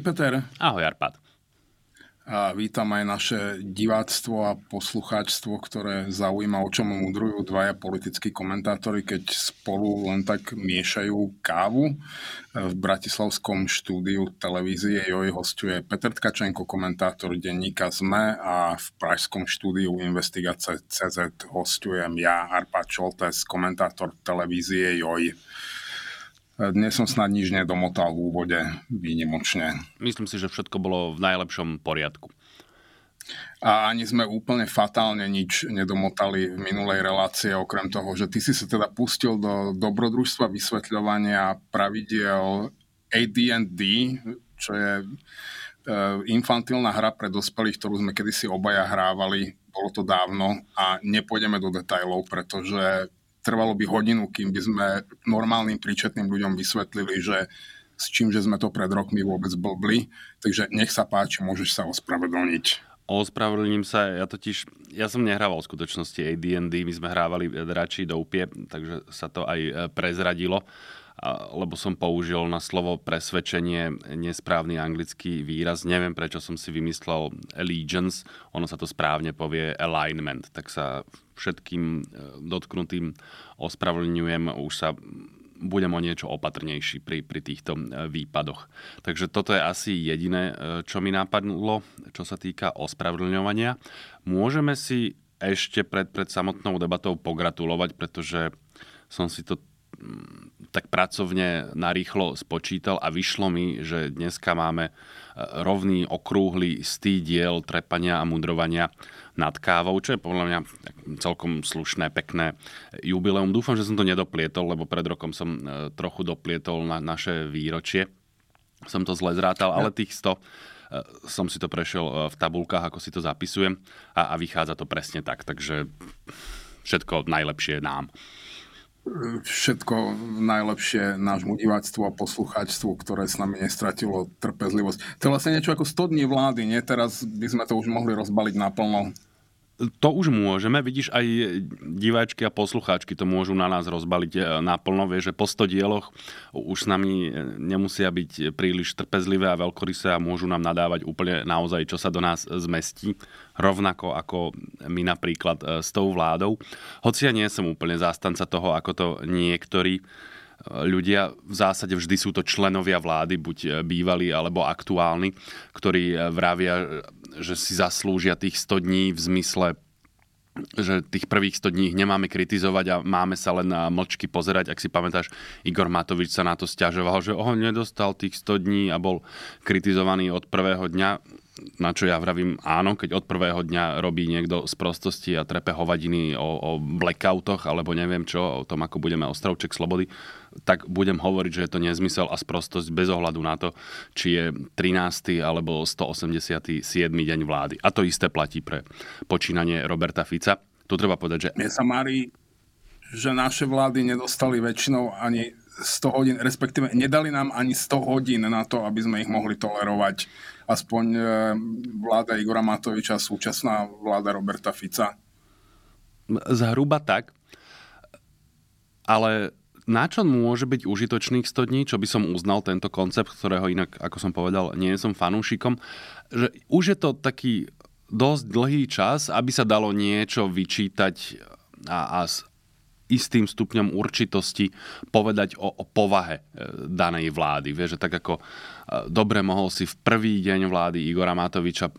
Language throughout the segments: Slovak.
Ahoj Peter. Ahoj Arpad. A vítam aj naše diváctvo a poslucháčstvo, ktoré zaujíma, o čom mudrujú dvaja politickí komentátori, keď spolu len tak miešajú kávu. V bratislavskom štúdiu televízie JOJ hostuje Peter Tkačenko, komentátor denníka ZME a v pražskom štúdiu Investigácie CZ hostujem ja, Arpad Čoltes, komentátor televízie JOJ. Dnes som snad nič nedomotal v úvode výnimočne. Myslím si, že všetko bolo v najlepšom poriadku. A ani sme úplne fatálne nič nedomotali v minulej relácie, okrem toho, že ty si sa teda pustil do dobrodružstva vysvetľovania pravidiel AD&D, čo je e, infantilná hra pre dospelých, ktorú sme kedysi obaja hrávali, bolo to dávno a nepôjdeme do detajlov, pretože trvalo by hodinu, kým by sme normálnym príčetným ľuďom vysvetlili, že s čím, že sme to pred rokmi vôbec blbli. Takže nech sa páči, môžeš sa ospravedlniť. Ospravedlním sa, ja totiž, ja som nehrával v skutočnosti AD&D, my sme hrávali dračí do upie, takže sa to aj e, prezradilo lebo som použil na slovo presvedčenie nesprávny anglický výraz. Neviem, prečo som si vymyslel allegiance, ono sa to správne povie alignment. Tak sa všetkým e, dotknutým ospravedlňujem, už sa budem o niečo opatrnejší pri, pri týchto e, výpadoch. Takže toto je asi jediné, e, čo mi napadlo, čo sa týka ospravedlňovania. Môžeme si ešte pred, pred samotnou debatou pogratulovať, pretože som si to tak pracovne narýchlo spočítal a vyšlo mi, že dneska máme rovný okrúhly stý diel trepania a mudrovania nad kávou, čo je podľa mňa celkom slušné, pekné jubileum. Dúfam, že som to nedoplietol, lebo pred rokom som e, trochu doplietol na naše výročie. Som to zle zrátal, ale tých 100 e, som si to prešiel v tabulkách, ako si to zapisujem a, a vychádza to presne tak. Takže všetko najlepšie nám všetko najlepšie nášmu diváctvu a poslucháčstvu, ktoré s nami nestratilo trpezlivosť. To je vlastne niečo ako 100 dní vlády, nie? Teraz by sme to už mohli rozbaliť naplno to už môžeme, vidíš, aj diváčky a poslucháčky to môžu na nás rozbaliť e, naplno, vieš, že po 100 dieloch už s nami e, nemusia byť príliš trpezlivé a veľkorysé a môžu nám nadávať úplne naozaj, čo sa do nás zmestí, rovnako ako my napríklad e, s tou vládou. Hoci ja nie som úplne zástanca toho, ako to niektorí ľudia, v zásade vždy sú to členovia vlády, buď bývalí alebo aktuálni, ktorí vravia, že si zaslúžia tých 100 dní v zmysle že tých prvých 100 dní nemáme kritizovať a máme sa len na mlčky pozerať. Ak si pamätáš, Igor Matovič sa na to stiažoval, že oh, nedostal tých 100 dní a bol kritizovaný od prvého dňa na čo ja vravím áno, keď od prvého dňa robí niekto z prostosti a trepe hovadiny o, o blackoutoch alebo neviem čo, o tom, ako budeme ostrovček slobody, tak budem hovoriť, že je to nezmysel a sprostosť bez ohľadu na to, či je 13. alebo 187. deň vlády. A to isté platí pre počínanie Roberta Fica. Tu treba povedať, že... Mne sa mári, že naše vlády nedostali väčšinou ani 100 hodín, respektíve nedali nám ani 100 hodín na to, aby sme ich mohli tolerovať. Aspoň e, vláda Igora Matoviča, súčasná vláda Roberta Fica. Zhruba tak. Ale na čo môže byť užitočných 100 dní, čo by som uznal tento koncept, ktorého inak, ako som povedal, nie som fanúšikom, že už je to taký dosť dlhý čas, aby sa dalo niečo vyčítať a, a istým stupňom určitosti povedať o, o povahe e, danej vlády. Vieš, že tak ako e, dobre mohol si v prvý deň vlády Igora Matoviča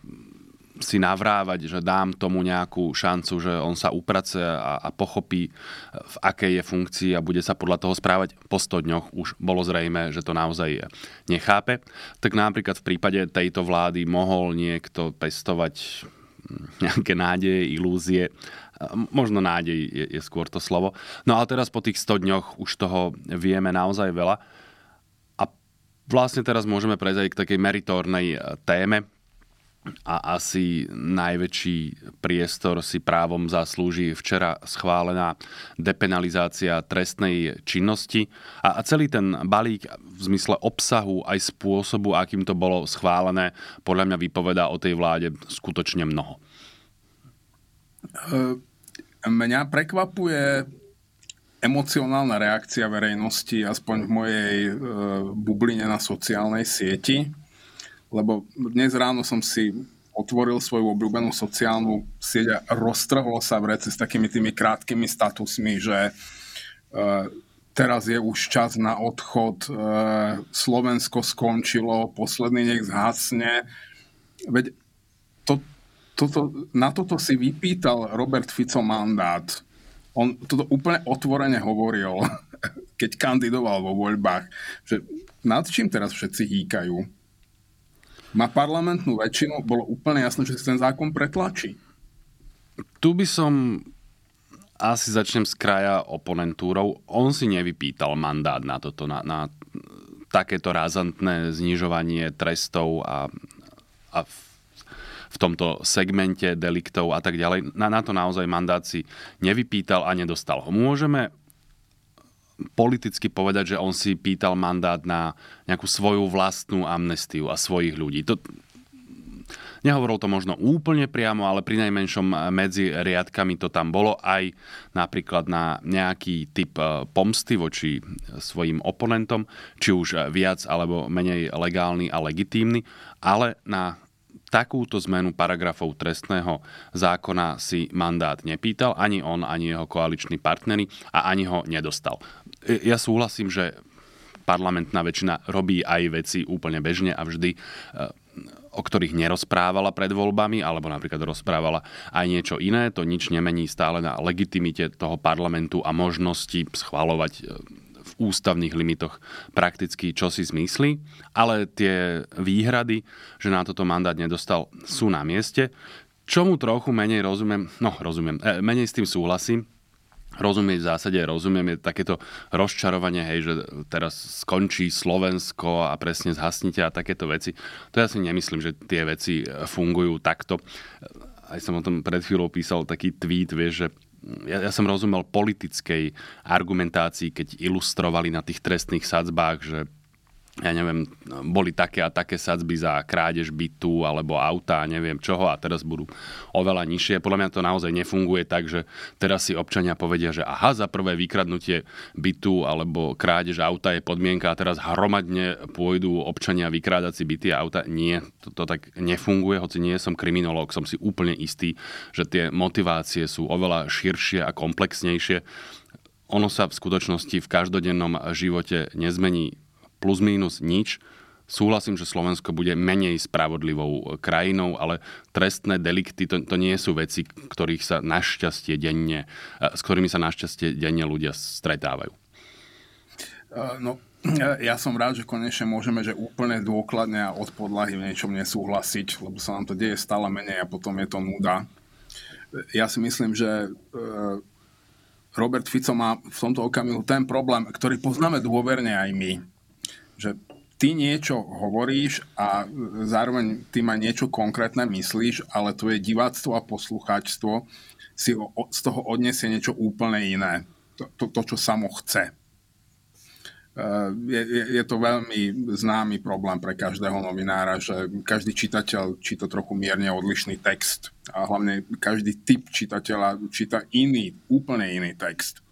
si navrávať, že dám tomu nejakú šancu, že on sa uprace a, a pochopí, v akej je funkcii a bude sa podľa toho správať. Po 100 dňoch už bolo zrejme, že to naozaj nechápe. Tak napríklad v prípade tejto vlády mohol niekto pestovať nejaké nádeje, ilúzie. Možno nádej je, je skôr to slovo. No ale teraz po tých 100 dňoch už toho vieme naozaj veľa. A vlastne teraz môžeme prejsť aj k takej meritornej téme, a asi najväčší priestor si právom zaslúži včera schválená depenalizácia trestnej činnosti a celý ten balík v zmysle obsahu aj spôsobu, akým to bolo schválené, podľa mňa vypovedá o tej vláde skutočne mnoho. Mňa prekvapuje emocionálna reakcia verejnosti, aspoň v mojej e, bubline na sociálnej sieti lebo dnes ráno som si otvoril svoju obľúbenú sociálnu sieť a roztrhlo sa v rece s takými tými krátkými statusmi, že uh, teraz je už čas na odchod, uh, Slovensko skončilo, posledný nech zhasne. Veď toto, na toto si vypýtal Robert Fico mandát. On toto úplne otvorene hovoril, keď kandidoval vo voľbách, že nad čím teraz všetci hýkajú má parlamentnú väčšinu, bolo úplne jasné, že si ten zákon pretlačí. Tu by som asi začnem z kraja oponentúrov. On si nevypýtal mandát na toto, na, na takéto razantné znižovanie trestov a, a tomto segmente deliktov a tak ďalej. Na, na to naozaj mandát si nevypýtal a nedostal ho. Môžeme politicky povedať, že on si pýtal mandát na nejakú svoju vlastnú amnestiu a svojich ľudí. To, Nehovoril to možno úplne priamo, ale pri najmenšom medzi riadkami to tam bolo aj napríklad na nejaký typ e, pomsty voči svojim oponentom, či už viac alebo menej legálny a legitímny, ale na takúto zmenu paragrafov trestného zákona si mandát nepýtal ani on, ani jeho koaliční partnery a ani ho nedostal ja súhlasím, že parlamentná väčšina robí aj veci úplne bežne a vždy e, o ktorých nerozprávala pred voľbami, alebo napríklad rozprávala aj niečo iné. To nič nemení stále na legitimite toho parlamentu a možnosti schvalovať e, v ústavných limitoch prakticky čo si zmyslí, ale tie výhrady, že na toto mandát nedostal, sú na mieste. Čomu trochu menej rozumiem, no rozumiem, e, menej s tým súhlasím, rozumieť v zásade, rozumiem, je takéto rozčarovanie, hej, že teraz skončí Slovensko a presne zhasnite a takéto veci. To ja si nemyslím, že tie veci e, fungujú takto. Aj som o tom pred chvíľou písal taký tweet, vieš, že ja, ja som rozumel politickej argumentácii, keď ilustrovali na tých trestných sadzbách, že ja neviem, boli také a také sadzby za krádež bytu alebo auta, neviem čoho a teraz budú oveľa nižšie. Podľa mňa to naozaj nefunguje tak, že teraz si občania povedia, že aha, za prvé vykradnutie bytu alebo krádež auta je podmienka a teraz hromadne pôjdu občania vykrádať si byty a auta. Nie, to, to tak nefunguje, hoci nie som kriminológ, som si úplne istý, že tie motivácie sú oveľa širšie a komplexnejšie ono sa v skutočnosti v každodennom živote nezmení plus minus nič. Súhlasím, že Slovensko bude menej spravodlivou krajinou, ale trestné delikty to, to nie sú veci, ktorých sa našťastie denne, s ktorými sa našťastie denne ľudia stretávajú. No, ja som rád, že konečne môžeme, že úplne dôkladne a od podlahy v niečom nesúhlasiť, lebo sa nám to deje stále menej a potom je to nuda. Ja si myslím, že Robert Fico má v tomto okamihu ten problém, ktorý poznáme dôverne aj my že ty niečo hovoríš a zároveň ty ma niečo konkrétne myslíš, ale tvoje diváctvo a poslucháčstvo si z toho odniesie niečo úplne iné. To, to, to čo samo chce. Eh, je, je, je to veľmi známy problém pre každého novinára, že každý čitateľ číta trochu mierne odlišný text a hlavne každý typ čitateľa číta iný, úplne iný text.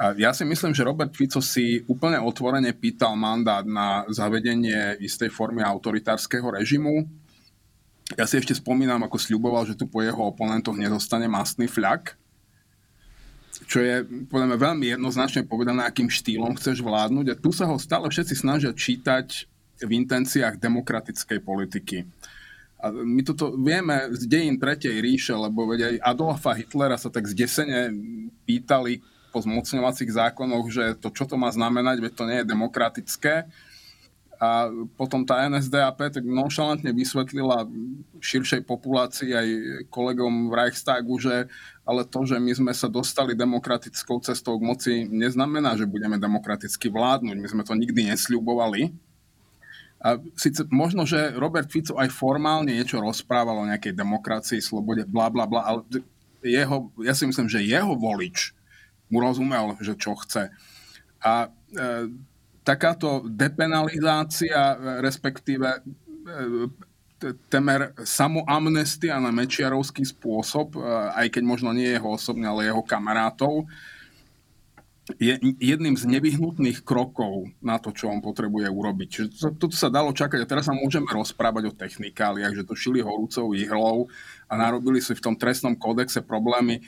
Ja si myslím, že Robert Fico si úplne otvorene pýtal mandát na zavedenie istej formy autoritárskeho režimu. Ja si ešte spomínam, ako sľuboval, že tu po jeho oponentoch nezostane mastný fľak, čo je podľa veľmi jednoznačne povedané, akým štýlom chceš vládnuť. A tu sa ho stále všetci snažia čítať v intenciách demokratickej politiky. A my toto vieme z dejín Tretej ríše, lebo veď aj Adolfa Hitlera sa tak zdesene pýtali po zmocňovacích zákonoch, že to, čo to má znamenať, veď to nie je demokratické. A potom tá NSDAP tak nonšalantne vysvetlila širšej populácii aj kolegom v Reichstagu, že ale to, že my sme sa dostali demokratickou cestou k moci, neznamená, že budeme demokraticky vládnuť. My sme to nikdy nesľubovali a síce možno, že Robert Fico aj formálne niečo rozprával o nejakej demokracii, slobode, bla bla bla, ale jeho, ja si myslím, že jeho volič mu rozumel, že čo chce. A e, takáto depenalizácia, respektíve e, temer samoamnestia na mečiarovský spôsob, e, aj keď možno nie jeho osobne, ale jeho kamarátov, je jedným z nevyhnutných krokov na to, čo on potrebuje urobiť. Čiže toto sa dalo čakať a teraz sa môžeme rozprávať o technikáliach, že to šili horúcou ihlou a narobili si v tom trestnom kódexe problémy,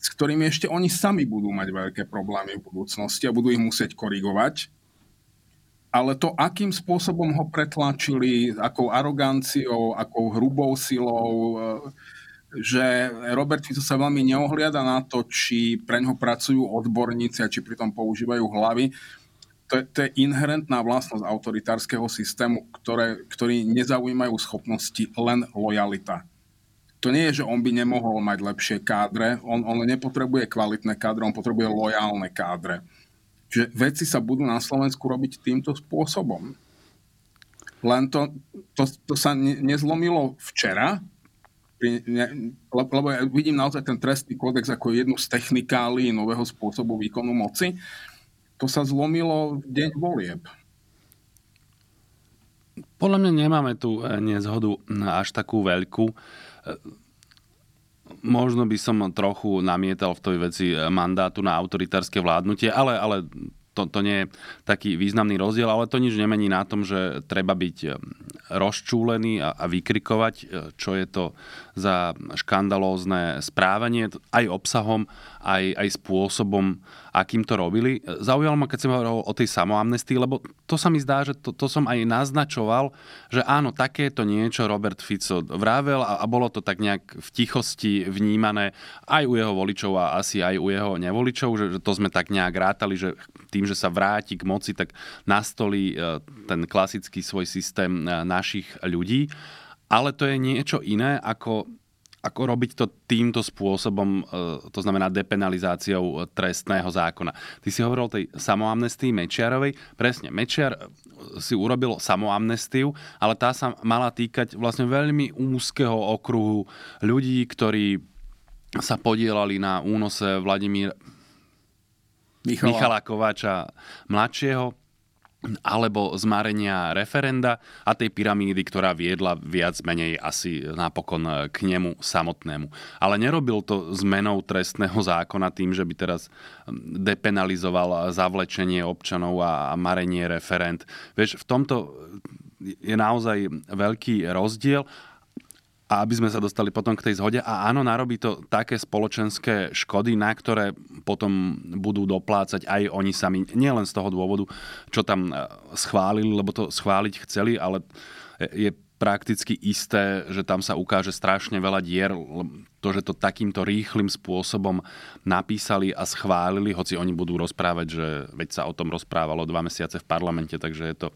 s ktorými ešte oni sami budú mať veľké problémy v budúcnosti a budú ich musieť korigovať. Ale to, akým spôsobom ho pretlačili, akou aroganciou, akou hrubou silou, že Robert Fico sa veľmi neohliada na to, či pre ňo pracujú odborníci a či pritom používajú hlavy. To je, to je inherentná vlastnosť autoritárskeho systému, ktoré, ktorý nezaujímajú schopnosti, len lojalita. To nie je, že on by nemohol mať lepšie kádre, on, on nepotrebuje kvalitné kádre, on potrebuje lojálne kádre. Čiže veci sa budú na Slovensku robiť týmto spôsobom. Len to, to, to sa ne, nezlomilo včera, lebo ja vidím naozaj ten trestný kódex ako jednu z technikálií nového spôsobu výkonu moci. To sa zlomilo v deň volieb. Podľa mňa nemáme tu eh, nezhodu až takú veľkú. Eh, možno by som trochu namietal v tej veci eh, mandátu na autoritárske vládnutie, ale, ale to, to nie je taký významný rozdiel, ale to nič nemení na tom, že treba byť rozčúlený a, a vykrikovať, čo je to za škandalózne správanie, aj obsahom, aj, aj spôsobom, akým to robili. Zaujalo ma, keď som hovoril o tej samoamnestii, lebo to sa mi zdá, že to, to som aj naznačoval, že áno, takéto niečo Robert Fico vravel a, a bolo to tak nejak v tichosti vnímané aj u jeho voličov a asi aj u jeho nevoličov, že, že to sme tak nejak rátali, že tým, že sa vráti k moci, tak nastolí e, ten klasický svoj systém e, našich ľudí. Ale to je niečo iné, ako ako robiť to týmto spôsobom, e, to znamená depenalizáciou trestného zákona. Ty si hovoril o tej samoamnestii Mečiarovej. Presne, Mečiar si urobil samoamnestiu, ale tá sa mala týkať vlastne veľmi úzkeho okruhu ľudí, ktorí sa podielali na únose Vladimír Michala, Michala Kováča mladšieho alebo zmarenia referenda a tej pyramídy, ktorá viedla viac menej asi napokon k nemu samotnému. Ale nerobil to zmenou trestného zákona tým, že by teraz depenalizoval zavlečenie občanov a marenie referend. Vieš, v tomto je naozaj veľký rozdiel a aby sme sa dostali potom k tej zhode. A áno, narobí to také spoločenské škody, na ktoré potom budú doplácať aj oni sami. Nielen z toho dôvodu, čo tam e, schválili, lebo to schváliť chceli, ale je prakticky isté, že tam sa ukáže strašne veľa dier. To, že to takýmto rýchlým spôsobom napísali a schválili, hoci oni budú rozprávať, že veď sa o tom rozprávalo dva mesiace v parlamente, takže je to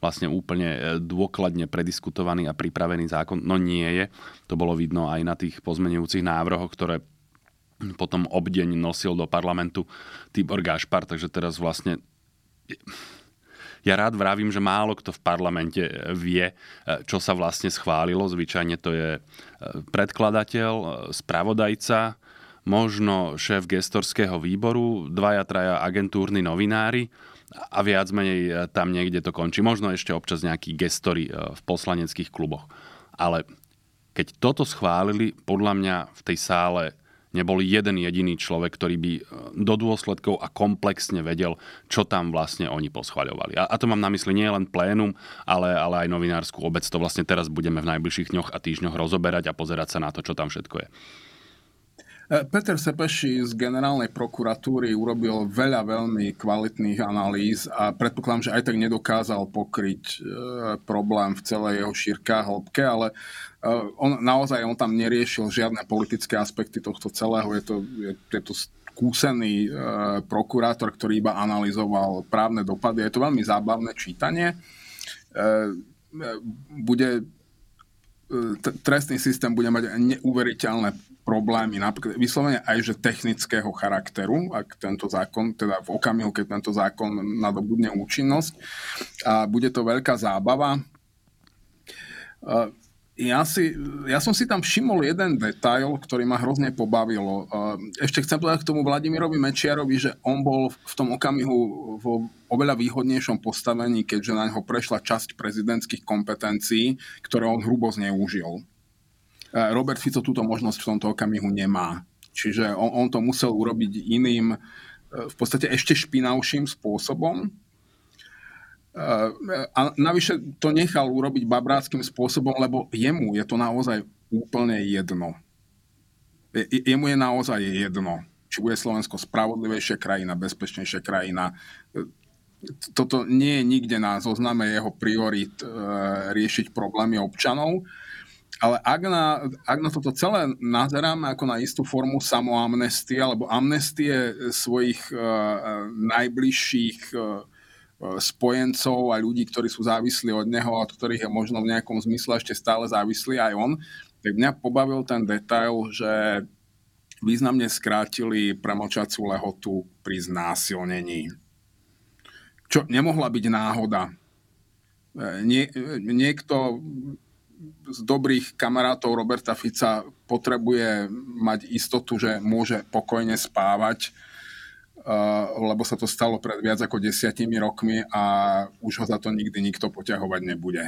vlastne úplne e, dôkladne prediskutovaný a pripravený zákon. No nie je. To bolo vidno aj na tých pozmenujúcich návrhoch, ktoré potom obdeň nosil do parlamentu Tibor Gašpar, takže teraz vlastne ja rád vravím, že málo kto v parlamente vie, čo sa vlastne schválilo. Zvyčajne to je e, predkladateľ, e, spravodajca, možno šéf gestorského výboru, dvaja, traja agentúrni novinári a viac menej e, tam niekde to končí. Možno ešte občas nejakí gestory v poslaneckých kluboch. Ale keď toto schválili, podľa mňa v tej sále nebol jeden jediný človek, ktorý by e, do dôsledkov a komplexne vedel, čo tam vlastne oni poschvaľovali. A, a to mám na mysli nie len plénum, ale, ale aj novinárskú obec. To vlastne teraz budeme v najbližších dňoch a týždňoch rozoberať a pozerať sa na to, čo tam všetko je. E, Peter Sepeši z generálnej prokuratúry urobil veľa veľmi kvalitných analýz a predpokladám, že aj tak nedokázal pokryť e, problém v celej jeho šírke a hĺbke, ale e, on, naozaj on tam neriešil žiadne politické aspekty tohto celého. Je to, je, je to skúsený prokurátor, ktorý iba analyzoval právne dopady. Je to veľmi zábavné čítanie. Bude trestný systém bude mať neuveriteľné problémy, napríklad vyslovene aj že technického charakteru, ak tento zákon, teda v okamihu, keď tento zákon nadobudne účinnosť. A bude to veľká zábava. Ja, si, ja som si tam všimol jeden detail, ktorý ma hrozne pobavilo. Ešte chcem povedať k tomu Vladimirovi Mečiarovi, že on bol v tom okamihu vo oveľa výhodnejšom postavení, keďže na neho prešla časť prezidentských kompetencií, ktoré on hrubo zneužil. Robert Fico túto možnosť v tomto okamihu nemá. Čiže on, on to musel urobiť iným, e, v podstate ešte špinavším spôsobom. E, a navyše to nechal urobiť babráckým spôsobom, lebo jemu je to naozaj úplne jedno. Jemu je naozaj jedno, či bude Slovensko spravodlivejšia krajina, bezpečnejšia krajina. Toto nie je nikde na zozname jeho priorit riešiť problémy občanov ale ak na, ak na toto celé nazeráme ako na istú formu samoamnestie alebo amnestie svojich uh, najbližších uh, spojencov a ľudí, ktorí sú závislí od neho a od ktorých je možno v nejakom zmysle ešte stále závislí aj on, tak mňa pobavil ten detail, že významne skrátili premočacú lehotu pri znásilnení. Čo nemohla byť náhoda. Nie, niekto z dobrých kamarátov Roberta Fica potrebuje mať istotu, že môže pokojne spávať, lebo sa to stalo pred viac ako desiatimi rokmi a už ho za to nikdy nikto poťahovať nebude.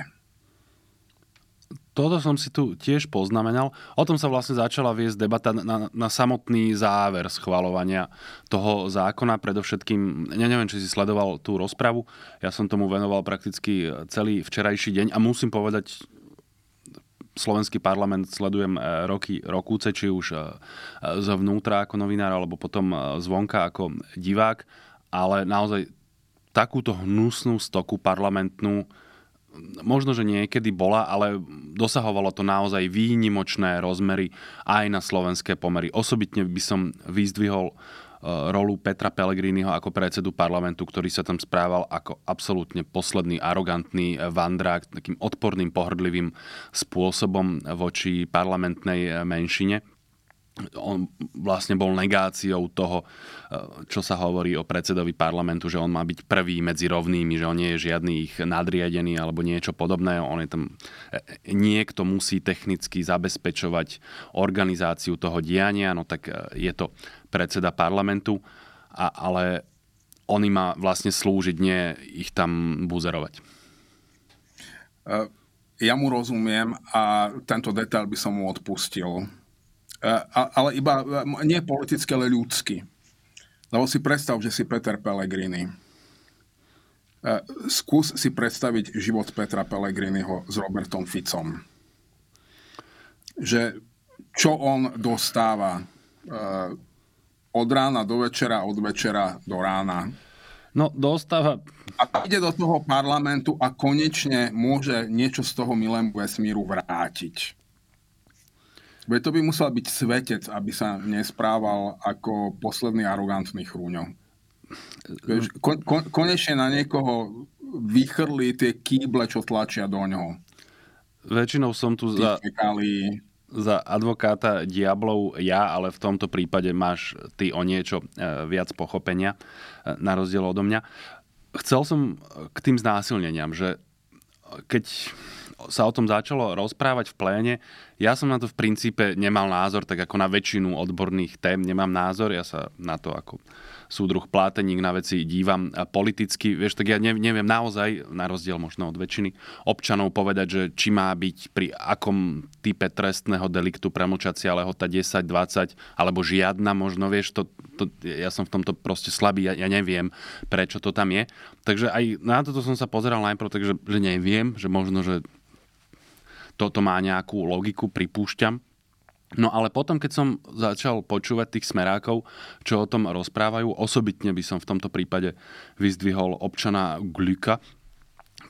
Toto som si tu tiež poznamenal. O tom sa vlastne začala viesť debata na, na samotný záver schvalovania toho zákona. Predovšetkým, ja neviem, či si sledoval tú rozpravu, ja som tomu venoval prakticky celý včerajší deň a musím povedať, slovenský parlament sledujem e, roky, rokúce, či už e, zvnútra ako novinár, alebo potom e, zvonka ako divák, ale naozaj takúto hnusnú stoku parlamentnú možno, že niekedy bola, ale dosahovalo to naozaj výnimočné rozmery aj na slovenské pomery. Osobitne by som vyzdvihol rolu Petra Pellegriniho ako predsedu parlamentu, ktorý sa tam správal ako absolútne posledný, arogantný vandrák, takým odporným, pohrdlivým spôsobom voči parlamentnej menšine on vlastne bol negáciou toho, čo sa hovorí o predsedovi parlamentu, že on má byť prvý medzi rovnými, že on nie je žiadny ich nadriadený alebo niečo podobné. On je tam, niekto musí technicky zabezpečovať organizáciu toho diania, no tak je to predseda parlamentu, a, ale on má vlastne slúžiť, nie ich tam buzerovať. Ja mu rozumiem a tento detail by som mu odpustil. Ale iba nie politicky, ale ľudsky. Lebo si predstav, že si Peter Pellegrini. Skús si predstaviť život Petra Pellegriniho s Robertom Ficom. Že čo on dostáva od rána do večera, od večera do rána. No, dostáva... A ide do toho parlamentu a konečne môže niečo z toho milému vesmíru vrátiť. Veď to by musel byť svetec, aby sa nesprával ako posledný arogantný chrúňo. Kon, kon, konečne na niekoho vychrli tie kýble, čo tlačia do ňoho. Väčšinou som tu za za advokáta diablov ja, ale v tomto prípade máš ty o niečo e, viac pochopenia, e, na rozdiel odo mňa. Chcel som k tým znásilneniam, že keď sa o tom začalo rozprávať v pléne, ja som na to v princípe nemal názor, tak ako na väčšinu odborných tém nemám názor, ja sa na to ako súdruh pláteník na veci dívam politicky. Vieš, tak ja neviem naozaj, na rozdiel možno od väčšiny občanov, povedať, že či má byť pri akom type trestného deliktu premlčacia lehota 10, 20 alebo žiadna možno, vieš, to, to, ja som v tomto proste slabý, ja, ja neviem, prečo to tam je. Takže aj na toto som sa pozeral najprv, takže že neviem, že možno, že toto má nejakú logiku, pripúšťam. No ale potom, keď som začal počúvať tých smerákov, čo o tom rozprávajú, osobitne by som v tomto prípade vyzdvihol občana Gluka,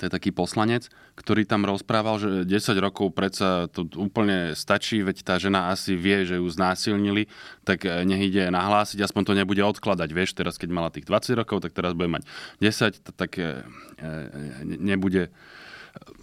to je taký poslanec, ktorý tam rozprával, že 10 rokov predsa to úplne stačí, veď tá žena asi vie, že ju znásilnili, tak eh, nech ide nahlásiť, aspoň to nebude odkladať. Vieš, teraz keď mala tých 20 rokov, tak teraz bude mať 10, tak eh, eh, nebude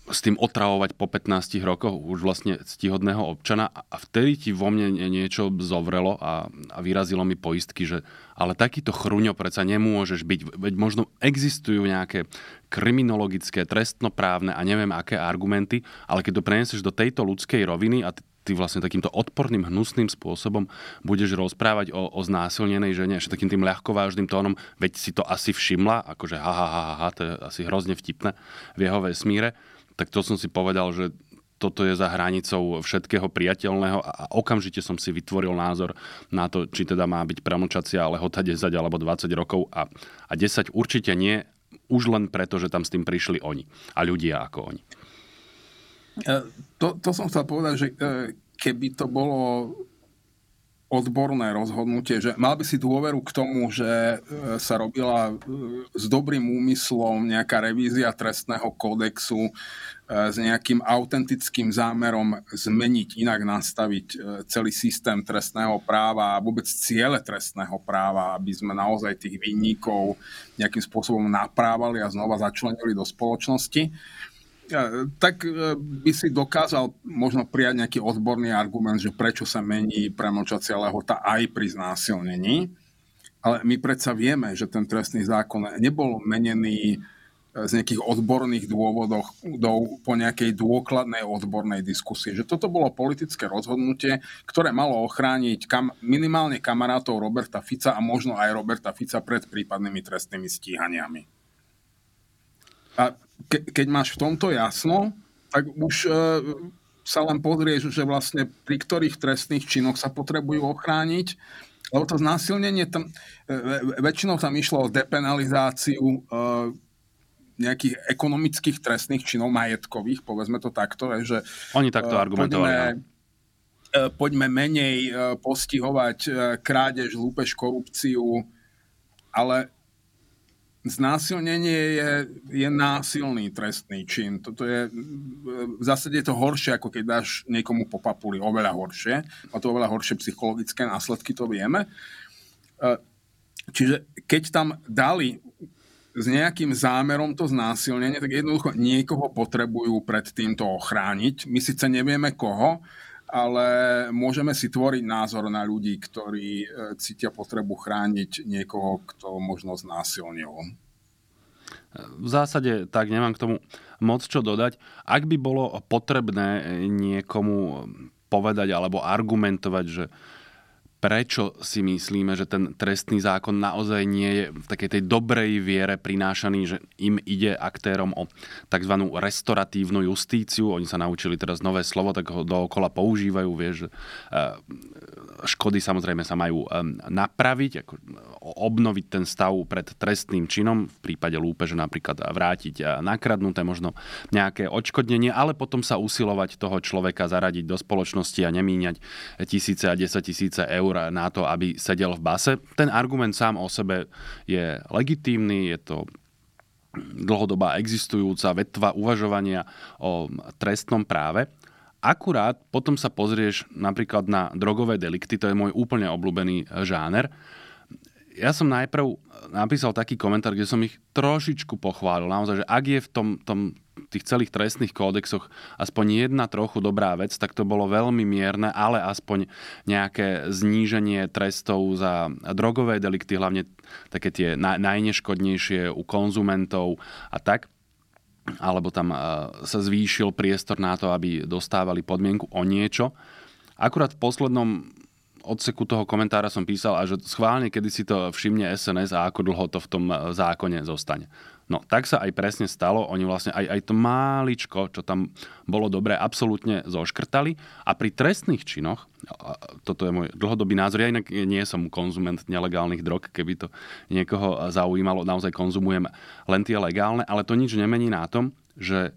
s tým otravovať po 15 rokoch už vlastne ctihodného občana a vtedy ti vo mne niečo zovrelo a, a vyrazilo mi poistky, že ale takýto chruňo predsa nemôžeš byť, veď možno existujú nejaké kriminologické, trestnoprávne a neviem aké argumenty, ale keď to prenesieš do tejto ľudskej roviny a ty, vlastne takýmto odporným, hnusným spôsobom budeš rozprávať o, o znásilnenej žene, ešte takým tým ľahkovážnym tónom, veď si to asi všimla, akože ha, ha, ha, ha, to je asi hrozne vtipné v jeho vesmíre, tak to som si povedal, že toto je za hranicou všetkého priateľného a okamžite som si vytvoril názor na to, či teda má byť premlčacia lehota 10 alebo 20 rokov a, a 10 určite nie, už len preto, že tam s tým prišli oni a ľudia ako oni. E, to, to som chcel povedať, že e, keby to bolo odborné rozhodnutie, že mal by si dôveru k tomu, že e, sa robila e, s dobrým úmyslom nejaká revízia trestného kódexu e, s nejakým autentickým zámerom zmeniť, inak nastaviť celý systém trestného práva a vôbec ciele trestného práva, aby sme naozaj tých vinníkov nejakým spôsobom naprávali a znova začlenili do spoločnosti tak e, by si dokázal možno prijať nejaký odborný argument, že prečo sa mení premlčacia lehota aj pri znásilnení. Ale my predsa vieme, že ten trestný zákon nebol menený e, z nejakých odborných dôvodov do, po nejakej dôkladnej odbornej diskusii. Že toto bolo politické rozhodnutie, ktoré malo ochrániť kam, minimálne kamarátov Roberta Fica a možno aj Roberta Fica pred prípadnými trestnými stíhaniami. A ke, keď máš v tomto jasno, tak už e, sa len pozrieš, že vlastne pri ktorých trestných činoch sa potrebujú ochrániť, lebo to znásilnenie, tam, e, väčšinou tam išlo o depenalizáciu e, nejakých ekonomických trestných činov majetkových, povedzme to takto, že Oni takto e, argumentovali. Poďme, no. e, poďme menej e, postihovať krádež, lúpež, korupciu, ale Znásilnenie je, je násilný trestný čin. Toto je, v zásade je to horšie, ako keď dáš niekomu po papuli. Oveľa horšie. A to oveľa horšie psychologické následky, to vieme. E, čiže keď tam dali s nejakým zámerom to znásilnenie, tak jednoducho niekoho potrebujú pred týmto ochrániť. My síce nevieme koho, ale môžeme si tvoriť názor na ľudí, ktorí e, cítia potrebu chrániť niekoho, kto možno znásilnil. V zásade tak nemám k tomu moc čo dodať. Ak by bolo potrebné niekomu povedať alebo argumentovať, že prečo si myslíme, že ten trestný zákon naozaj nie je v takej tej dobrej viere prinášaný, že im ide aktérom o tzv. restoratívnu justíciu. Oni sa naučili teraz nové slovo, tak ho dookola používajú, vieš, že škody samozrejme sa majú napraviť, ako obnoviť ten stav pred trestným činom, v prípade lúpeže napríklad vrátiť nakradnuté možno nejaké odškodnenie, ale potom sa usilovať toho človeka zaradiť do spoločnosti a nemíňať tisíce a desať tisíce eur na to, aby sedel v base. Ten argument sám o sebe je legitímny, je to dlhodobá existujúca vetva uvažovania o trestnom práve. Akurát potom sa pozrieš napríklad na drogové delikty, to je môj úplne obľúbený žáner. Ja som najprv napísal taký komentár, kde som ich trošičku pochválil. Naozaj, že ak je v tom, tom tých celých trestných kódexoch aspoň jedna trochu dobrá vec, tak to bolo veľmi mierne, ale aspoň nejaké zníženie trestov za drogové delikty, hlavne také tie najneškodnejšie u konzumentov a tak alebo tam sa zvýšil priestor na to, aby dostávali podmienku o niečo. Akurát v poslednom odseku toho komentára som písal a že schválne, kedy si to všimne SNS a ako dlho to v tom zákone zostane. No, tak sa aj presne stalo. Oni vlastne aj, aj to máličko, čo tam bolo dobré, absolútne zoškrtali. A pri trestných činoch, toto je môj dlhodobý názor, ja inak nie som konzument nelegálnych drog, keby to niekoho zaujímalo, naozaj konzumujem len tie legálne, ale to nič nemení na tom, že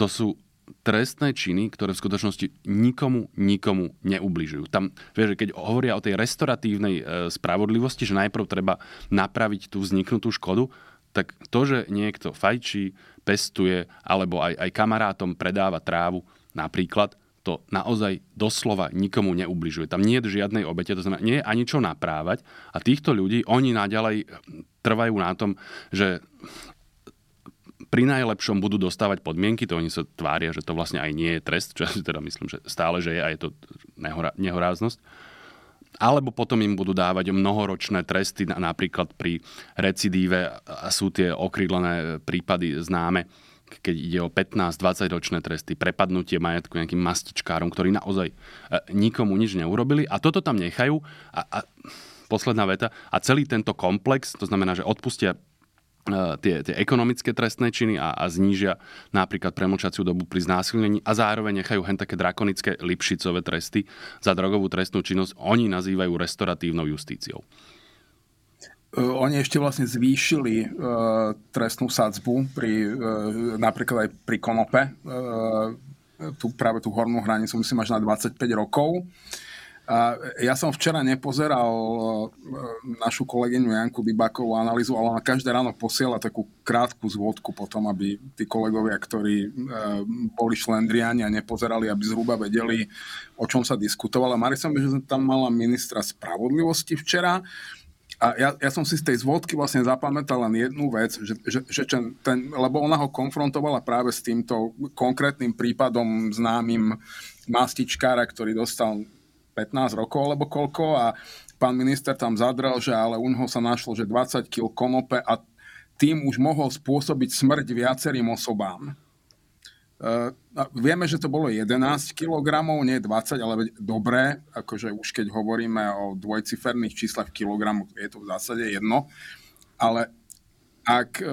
to sú trestné činy, ktoré v skutočnosti nikomu, nikomu neubližujú. Tam, vieš, keď hovoria o tej restoratívnej e, spravodlivosti, že najprv treba napraviť tú vzniknutú škodu, tak to, že niekto fajčí, pestuje, alebo aj, aj kamarátom predáva trávu, napríklad, to naozaj doslova nikomu neubližuje. Tam nie je žiadnej obete, to znamená, nie je ani čo naprávať a týchto ľudí, oni naďalej trvajú na tom, že pri najlepšom budú dostávať podmienky, to oni sa tvária, že to vlastne aj nie je trest, čo ja teda myslím, že stále, že je a je to nehoráznosť. Alebo potom im budú dávať mnohoročné tresty, napríklad pri recidíve a sú tie okrídlené prípady známe, keď ide o 15-20 ročné tresty, prepadnutie majetku nejakým mastičkárom, ktorí naozaj e, nikomu nič neurobili a toto tam nechajú. A, a posledná veta a celý tento komplex, to znamená, že odpustia tie, tie ekonomické trestné činy a, a znížia napríklad premlčaciu dobu pri znásilnení a zároveň nechajú hen také drakonické Lipšicové tresty za drogovú trestnú činnosť, oni nazývajú restoratívnou justíciou. E, oni ešte vlastne zvýšili uh, trestnú sadzbu pri, uh, napríklad aj pri konope. Uh, tu, práve tú hornú hranicu myslím až na 25 rokov. Uh, ja som včera nepozeral e, našu kolegyňu Janku Dybakovú analýzu, ale ona každé ráno posiela takú krátku zvodku potom, aby tí kolegovia, ktorí e, boli šlendriani a nepozerali, aby zhruba vedeli, o čom sa diskutovalo. Mari som, že tam mala ministra spravodlivosti včera a ja, ja som si z tej zvodky vlastne zapamätal len jednu vec, že, že, že ten, lebo ona ho konfrontovala práve s týmto konkrétnym prípadom známym mastičkára, ktorý dostal 15 rokov alebo koľko a pán minister tam zadrel, že ale u sa našlo, že 20 kg konope a tým už mohol spôsobiť smrť viacerým osobám. Uh, vieme, že to bolo 11 kg, nie 20, ale dobré, akože už keď hovoríme o dvojciferných číslach kilogramu, je to v zásade jedno, ale ak uh,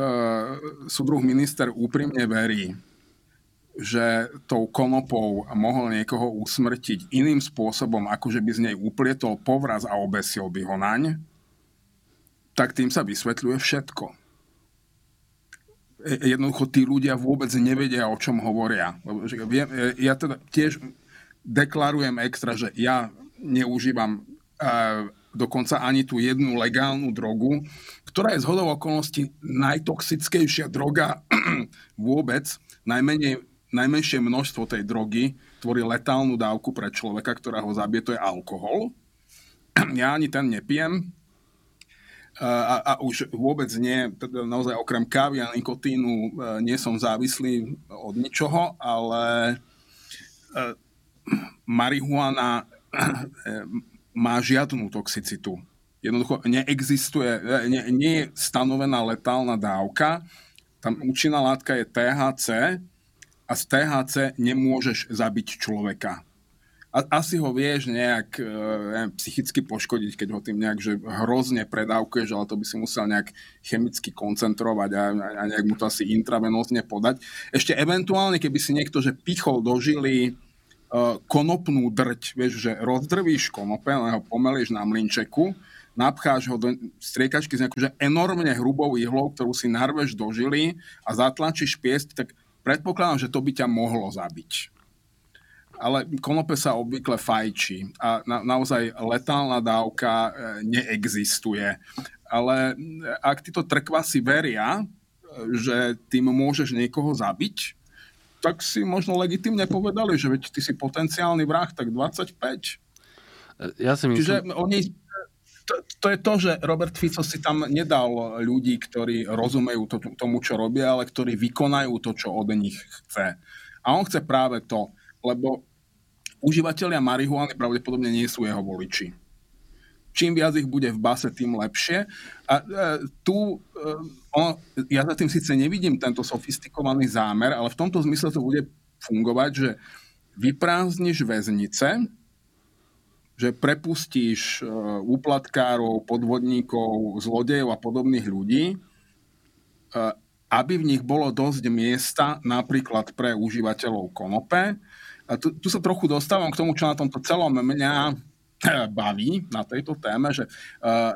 súdruh minister úprimne verí, že tou konopou mohol niekoho usmrtiť iným spôsobom, ako že by z nej uplietol povraz a obesil by ho naň, tak tým sa vysvetľuje všetko. E, jednoducho tí ľudia vôbec nevedia, o čom hovoria. E, ja teda tiež deklarujem extra, že ja neužívam uh, dokonca ani tú jednu legálnu drogu, ktorá je z hodou okolností najtoxickejšia droga vôbec, najmenej najmenšie množstvo tej drogy tvorí letálnu dávku pre človeka, ktorá ho zabije, to je alkohol. Ja ani ten nepijem, a, a už vôbec nie, teda naozaj okrem kávy a nikotínu e, nie som závislý od ničoho, ale e, marihuana e, má žiadnu toxicitu. Jednoducho neexistuje, nie, nie je stanovená letálna dávka. Tam účinná látka je THC, a z THC nemôžeš zabiť človeka. A, asi ho vieš nejak e, psychicky poškodiť, keď ho tým nejak že hrozne predávkuješ, ale to by si musel nejak chemicky koncentrovať a, a nejak mu to asi intravenózne podať. Ešte eventuálne, keby si niekto že pichol do žily uh, konopnú drť, vieš, že rozdrvíš konope, ho pomelieš na mlinčeku, napcháš ho do striekačky s nejakou že enormne hrubou ihlou, ktorú si narveš do žily a zatlačíš piesť, tak Predpokladám, že to by ťa mohlo zabiť. Ale konope sa obvykle fajčí a na, naozaj letálna dávka e, neexistuje. Ale e, ak títo trkvasy veria, e, že tým môžeš niekoho zabiť, tak si možno legitimne povedali, že veď ty si potenciálny vrah, tak 25. Ja si myslím... Čiže oni to, to je to, že Robert Fico si tam nedal ľudí, ktorí rozumejú to, tomu, čo robia, ale ktorí vykonajú to, čo od nich chce. A on chce práve to, lebo užívateľia marihuany pravdepodobne nie sú jeho voliči. Čím viac ich bude v base, tým lepšie. A e, tu e, on, ja za tým síce nevidím tento sofistikovaný zámer, ale v tomto zmysle to bude fungovať, že vyprázdniš väznice, že prepustíš e, úplatkárov, podvodníkov, zlodejov a podobných ľudí, e, aby v nich bolo dosť miesta napríklad pre užívateľov konope. A tu, tu sa trochu dostávam k tomu, čo na tomto celom mňa e, baví na tejto téme, že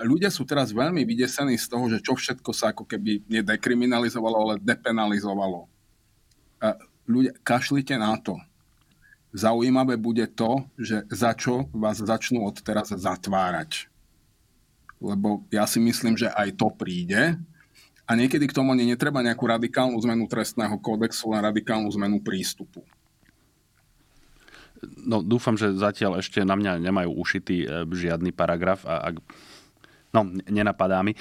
ľudia sú teraz veľmi vydesení z toho, že čo všetko sa ako keby nedekriminalizovalo, ale depenalizovalo. ľudia, kašlite na to. Zaujímavé bude to, že za čo vás začnú od teraz zatvárať. Lebo ja si myslím, že aj to príde. A niekedy k tomu ani netreba nejakú radikálnu zmenu trestného kódexu, len radikálnu zmenu prístupu. No dúfam, že zatiaľ ešte na mňa nemajú ušitý e, žiadny paragraf a ak... No, nenapadá mi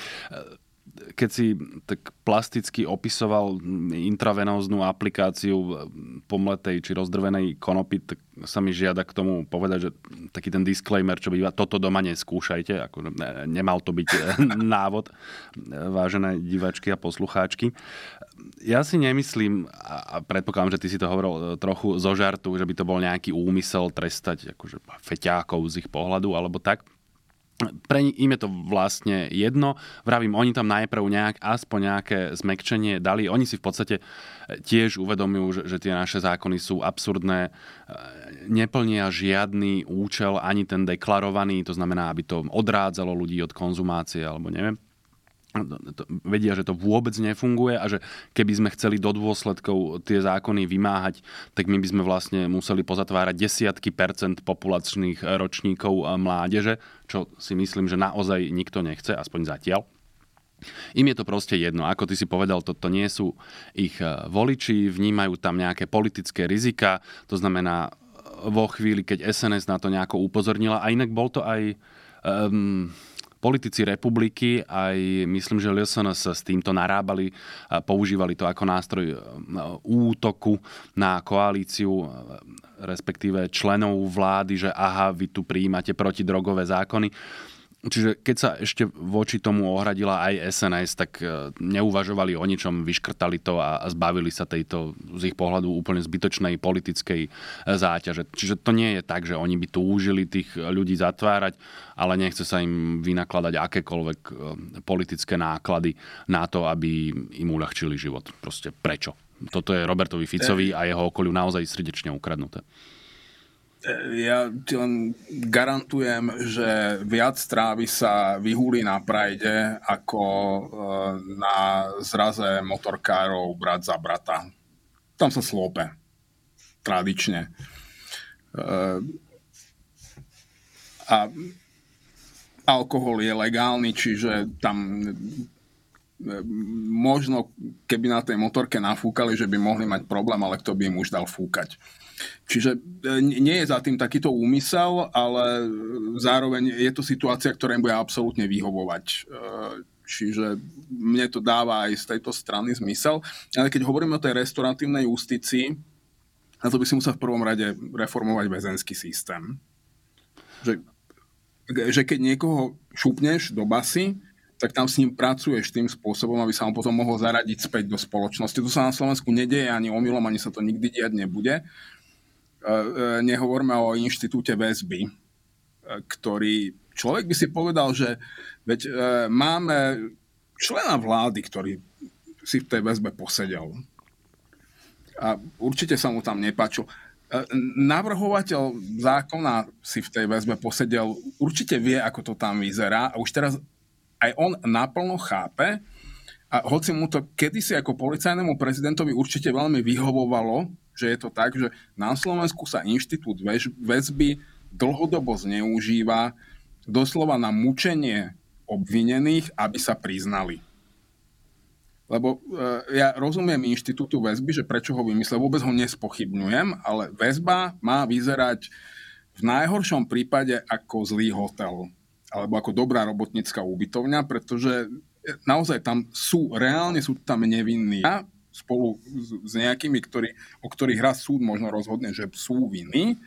keď si tak plasticky opisoval intravenóznu aplikáciu pomletej či rozdrvenej konopy, tak sa mi žiada k tomu povedať, že taký ten disclaimer, čo býva, toto doma neskúšajte, ako nemal to byť návod, vážené divačky a poslucháčky. Ja si nemyslím, a predpokladám, že ty si to hovoril trochu zo žartu, že by to bol nejaký úmysel trestať akože feťákov z ich pohľadu, alebo tak pre im je to vlastne jedno. Vravím, oni tam najprv nejak, aspoň nejaké zmekčenie dali. Oni si v podstate tiež uvedomujú, že, že tie naše zákony sú absurdné, e, neplnia žiadny účel, ani ten deklarovaný, to znamená, aby to odrádzalo ľudí od konzumácie, alebo neviem vedia, že to vôbec nefunguje a že keby sme chceli do dôsledkov tie zákony vymáhať, tak my by sme vlastne museli pozatvárať desiatky percent populačných ročníkov mládeže, čo si myslím, že naozaj nikto nechce, aspoň zatiaľ. Im je to proste jedno. Ako ty si povedal, toto nie sú ich e, voliči, vnímajú tam nejaké politické rizika, to znamená vo chvíli, keď SNS na to nejako upozornila, a inak bol to aj um, politici republiky, aj myslím, že LSNS s týmto narábali, používali to ako nástroj e, útoku na koalíciu, e, respektíve členov vlády, že aha, vy tu prijímate protidrogové zákony. Čiže keď sa ešte voči tomu ohradila aj SNS, tak e, neuvažovali o ničom, vyškrtali to a zbavili sa tejto z ich pohľadu úplne zbytočnej politickej e, záťaže. Čiže to nie je tak, že oni by túžili tých ľudí zatvárať, ale nechce sa im vynakladať akékoľvek e, politické náklady na to, aby im uľahčili život. Proste prečo? Toto je Robertovi Ficovi a jeho okoliu naozaj srdečne ukradnuté ja ti len garantujem, že viac trávy sa vyhúli na prajde ako e, na zraze motorkárov brat za brata. Tam sa slópe. Tradične. E, a alkohol je legálny, čiže tam e, možno keby na tej motorke nafúkali, že by mohli mať problém, ale kto by im už dal fúkať. Čiže e, nie je za tým takýto úmysel, ale zároveň je to situácia, ktorá im bude absolútne vyhovovať. E, čiže mne to dáva aj z tejto strany zmysel. Ale keď hovoríme o tej restauratívnej justícii, na to by si musel v prvom rade reformovať väzenský systém. Že, že keď niekoho šupneš do basy, tak tam s ním pracuješ tým spôsobom, aby sa on potom mohol zaradiť späť do spoločnosti. To sa na Slovensku nedieje ani omylom, ani sa to nikdy diať nebude. E, e, nehovorme o inštitúte väzby, e, ktorý človek by si povedal, že veď máme člena vlády, ktorý si v tej väzbe posedel. A určite sa mu tam nepáčil. Navrhovateľ zákona si v tej väzbe posedel, určite vie, ako to tam vyzerá a už teraz aj on naplno chápe, a hoci mu to kedysi ako policajnému prezidentovi určite veľmi vyhovovalo, že je to tak, že na Slovensku sa inštitút väzby dlhodobo zneužíva doslova na mučenie obvinených, aby sa priznali. Lebo e, ja rozumiem inštitútu väzby, že prečo ho vymyslel, vôbec ho nespochybňujem, ale väzba má vyzerať v najhoršom prípade ako zlý hotel alebo ako dobrá robotnícka ubytovňa, pretože naozaj tam sú, reálne sú tam nevinní. Ja spolu s, s nejakými, ktorí, o ktorých raz súd možno rozhodne, že sú vinní,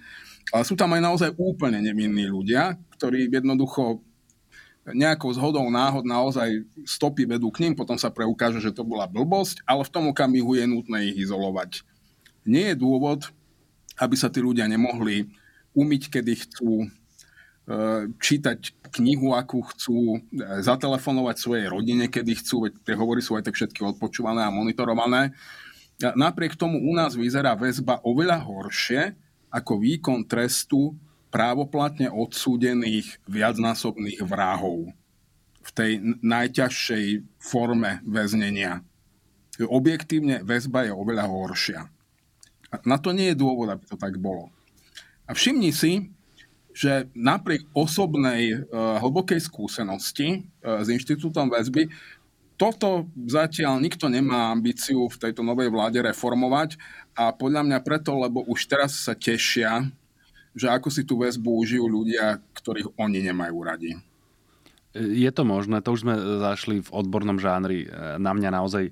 ale sú tam aj naozaj úplne nevinní ľudia, ktorí jednoducho nejakou zhodou náhod naozaj stopy vedú k ním, potom sa preukáže, že to bola blbosť, ale v tom okamihu je nutné ich izolovať. Nie je dôvod, aby sa tí ľudia nemohli umyť, kedy chcú, čítať knihu, akú chcú, e, zatelefonovať svojej rodine, kedy chcú, veď tie hovory sú aj tak všetky odpočúvané a monitorované. Napriek tomu u nás vyzerá väzba oveľa horšie ako výkon trestu právoplatne odsúdených viacnásobných vrahov v tej najťažšej forme väznenia. Objektívne väzba je oveľa horšia. Na to nie je dôvod, aby to tak bolo. A všimni si, že napriek osobnej uh, hlbokej skúsenosti uh, s Inštitútom väzby, toto zatiaľ nikto nemá ambíciu v tejto novej vláde reformovať a podľa mňa preto, lebo už teraz sa tešia, že ako si tú väzbu užijú ľudia, ktorých oni nemajú radi. Je to možné, to už sme zašli v odbornom žánri e, na mňa naozaj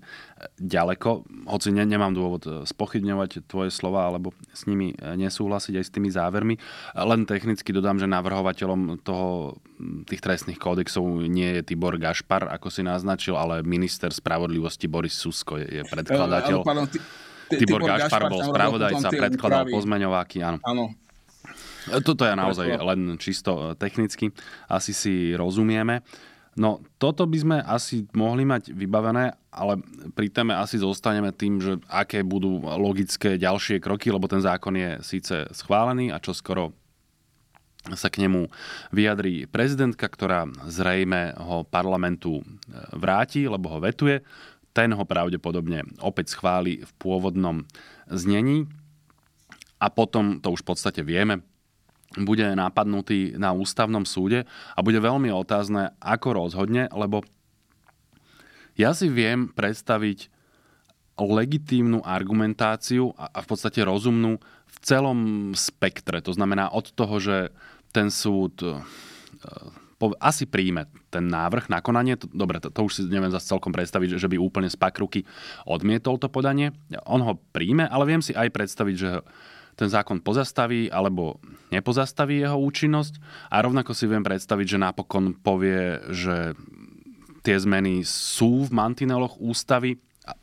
ďaleko, hoci ne, nemám dôvod e, spochybňovať tvoje slova alebo s nimi e, nesúhlasiť aj s tými závermi. Len technicky dodám, že navrhovateľom toho, tých trestných kódexov nie je Tibor Gašpar, ako si naznačil, ale minister spravodlivosti Boris Susko je, je predkladateľ. Tibor, Tibor Gašpar bol spravodajca, predkladal pozmeňováky, áno. Áno, toto je naozaj len čisto e, technicky. Asi si rozumieme. No, toto by sme asi mohli mať vybavené, ale pri téme asi zostaneme tým, že aké budú logické ďalšie kroky, lebo ten zákon je síce schválený a čo skoro sa k nemu vyjadrí prezidentka, ktorá zrejme ho parlamentu e, vráti, lebo ho vetuje. Ten ho pravdepodobne opäť schváli v pôvodnom znení. A potom, to už v podstate vieme, bude napadnutý na ústavnom súde a bude veľmi otázne, ako rozhodne, lebo ja si viem predstaviť legitímnu argumentáciu a v podstate rozumnú v celom spektre. To znamená od toho, že ten súd e, asi príjme ten návrh na konanie. Dobre, to, to už si neviem zase celkom predstaviť, že by úplne z ruky odmietol to podanie. On ho príjme, ale viem si aj predstaviť, že ten zákon pozastaví alebo nepozastaví jeho účinnosť a rovnako si viem predstaviť, že napokon povie, že tie zmeny sú v mantineloch ústavy a,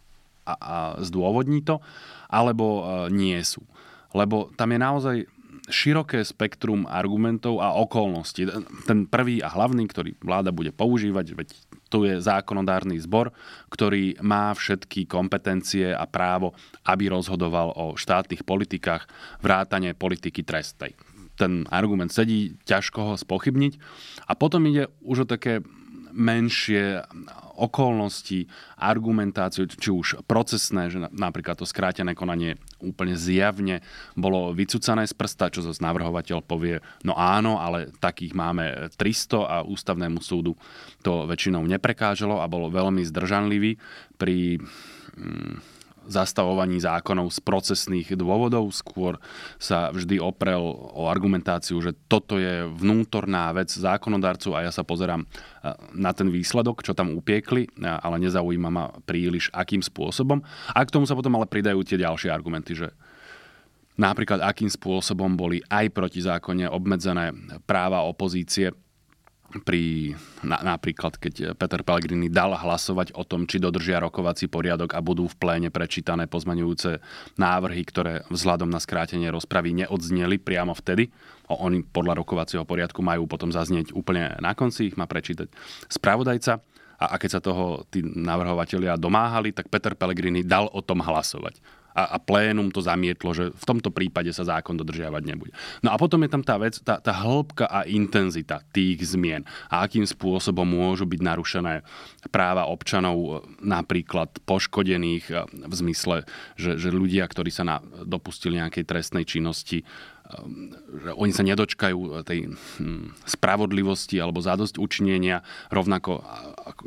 a, a zdôvodní to, alebo e, nie sú. Lebo tam je naozaj široké spektrum argumentov a okolností. Ten prvý a hlavný, ktorý vláda bude používať, veď tu je zákonodárny zbor, ktorý má všetky kompetencie a právo, aby rozhodoval o štátnych politikách, vrátane politiky trestnej. Ten argument sedí, ťažko ho spochybniť. A potom ide už o také menšie okolnosti, argumentáciu, či už procesné, že napríklad to skrátené konanie úplne zjavne bolo vycúcané z prsta, čo zase navrhovateľ povie, no áno, ale takých máme 300 a ústavnému súdu to väčšinou neprekážalo a bolo veľmi zdržanlivý pri mm, zastavovaní zákonov z procesných dôvodov. Skôr sa vždy oprel o argumentáciu, že toto je vnútorná vec zákonodarcu a ja sa pozerám e, na ten výsledok, čo tam upiekli, e, ale nezaujíma ma príliš akým spôsobom. A k tomu sa potom ale pridajú tie ďalšie argumenty, že napríklad akým spôsobom boli aj proti zákone obmedzené práva opozície pri na, napríklad, keď Peter Pellegrini dal hlasovať o tom, či dodržia rokovací poriadok a budú v pléne prečítané pozmaňujúce návrhy, ktoré vzhľadom na skrátenie rozpravy neodzneli priamo vtedy. Oni podľa rokovacieho poriadku majú potom zaznieť úplne na konci, ich má prečítať spravodajca. A, a keď sa toho tí navrhovatelia domáhali, tak Peter Pellegrini dal o tom hlasovať a, a plénum to zamietlo, že v tomto prípade sa zákon dodržiavať nebude. No a potom je tam tá vec, tá, tá hĺbka a intenzita tých zmien a akým spôsobom môžu byť narušené práva občanov, napríklad poškodených v zmysle, že, že ľudia, ktorí sa na, dopustili nejakej trestnej činnosti, že oni sa nedočkajú tej hm, spravodlivosti alebo zadosť učinenia, rovnako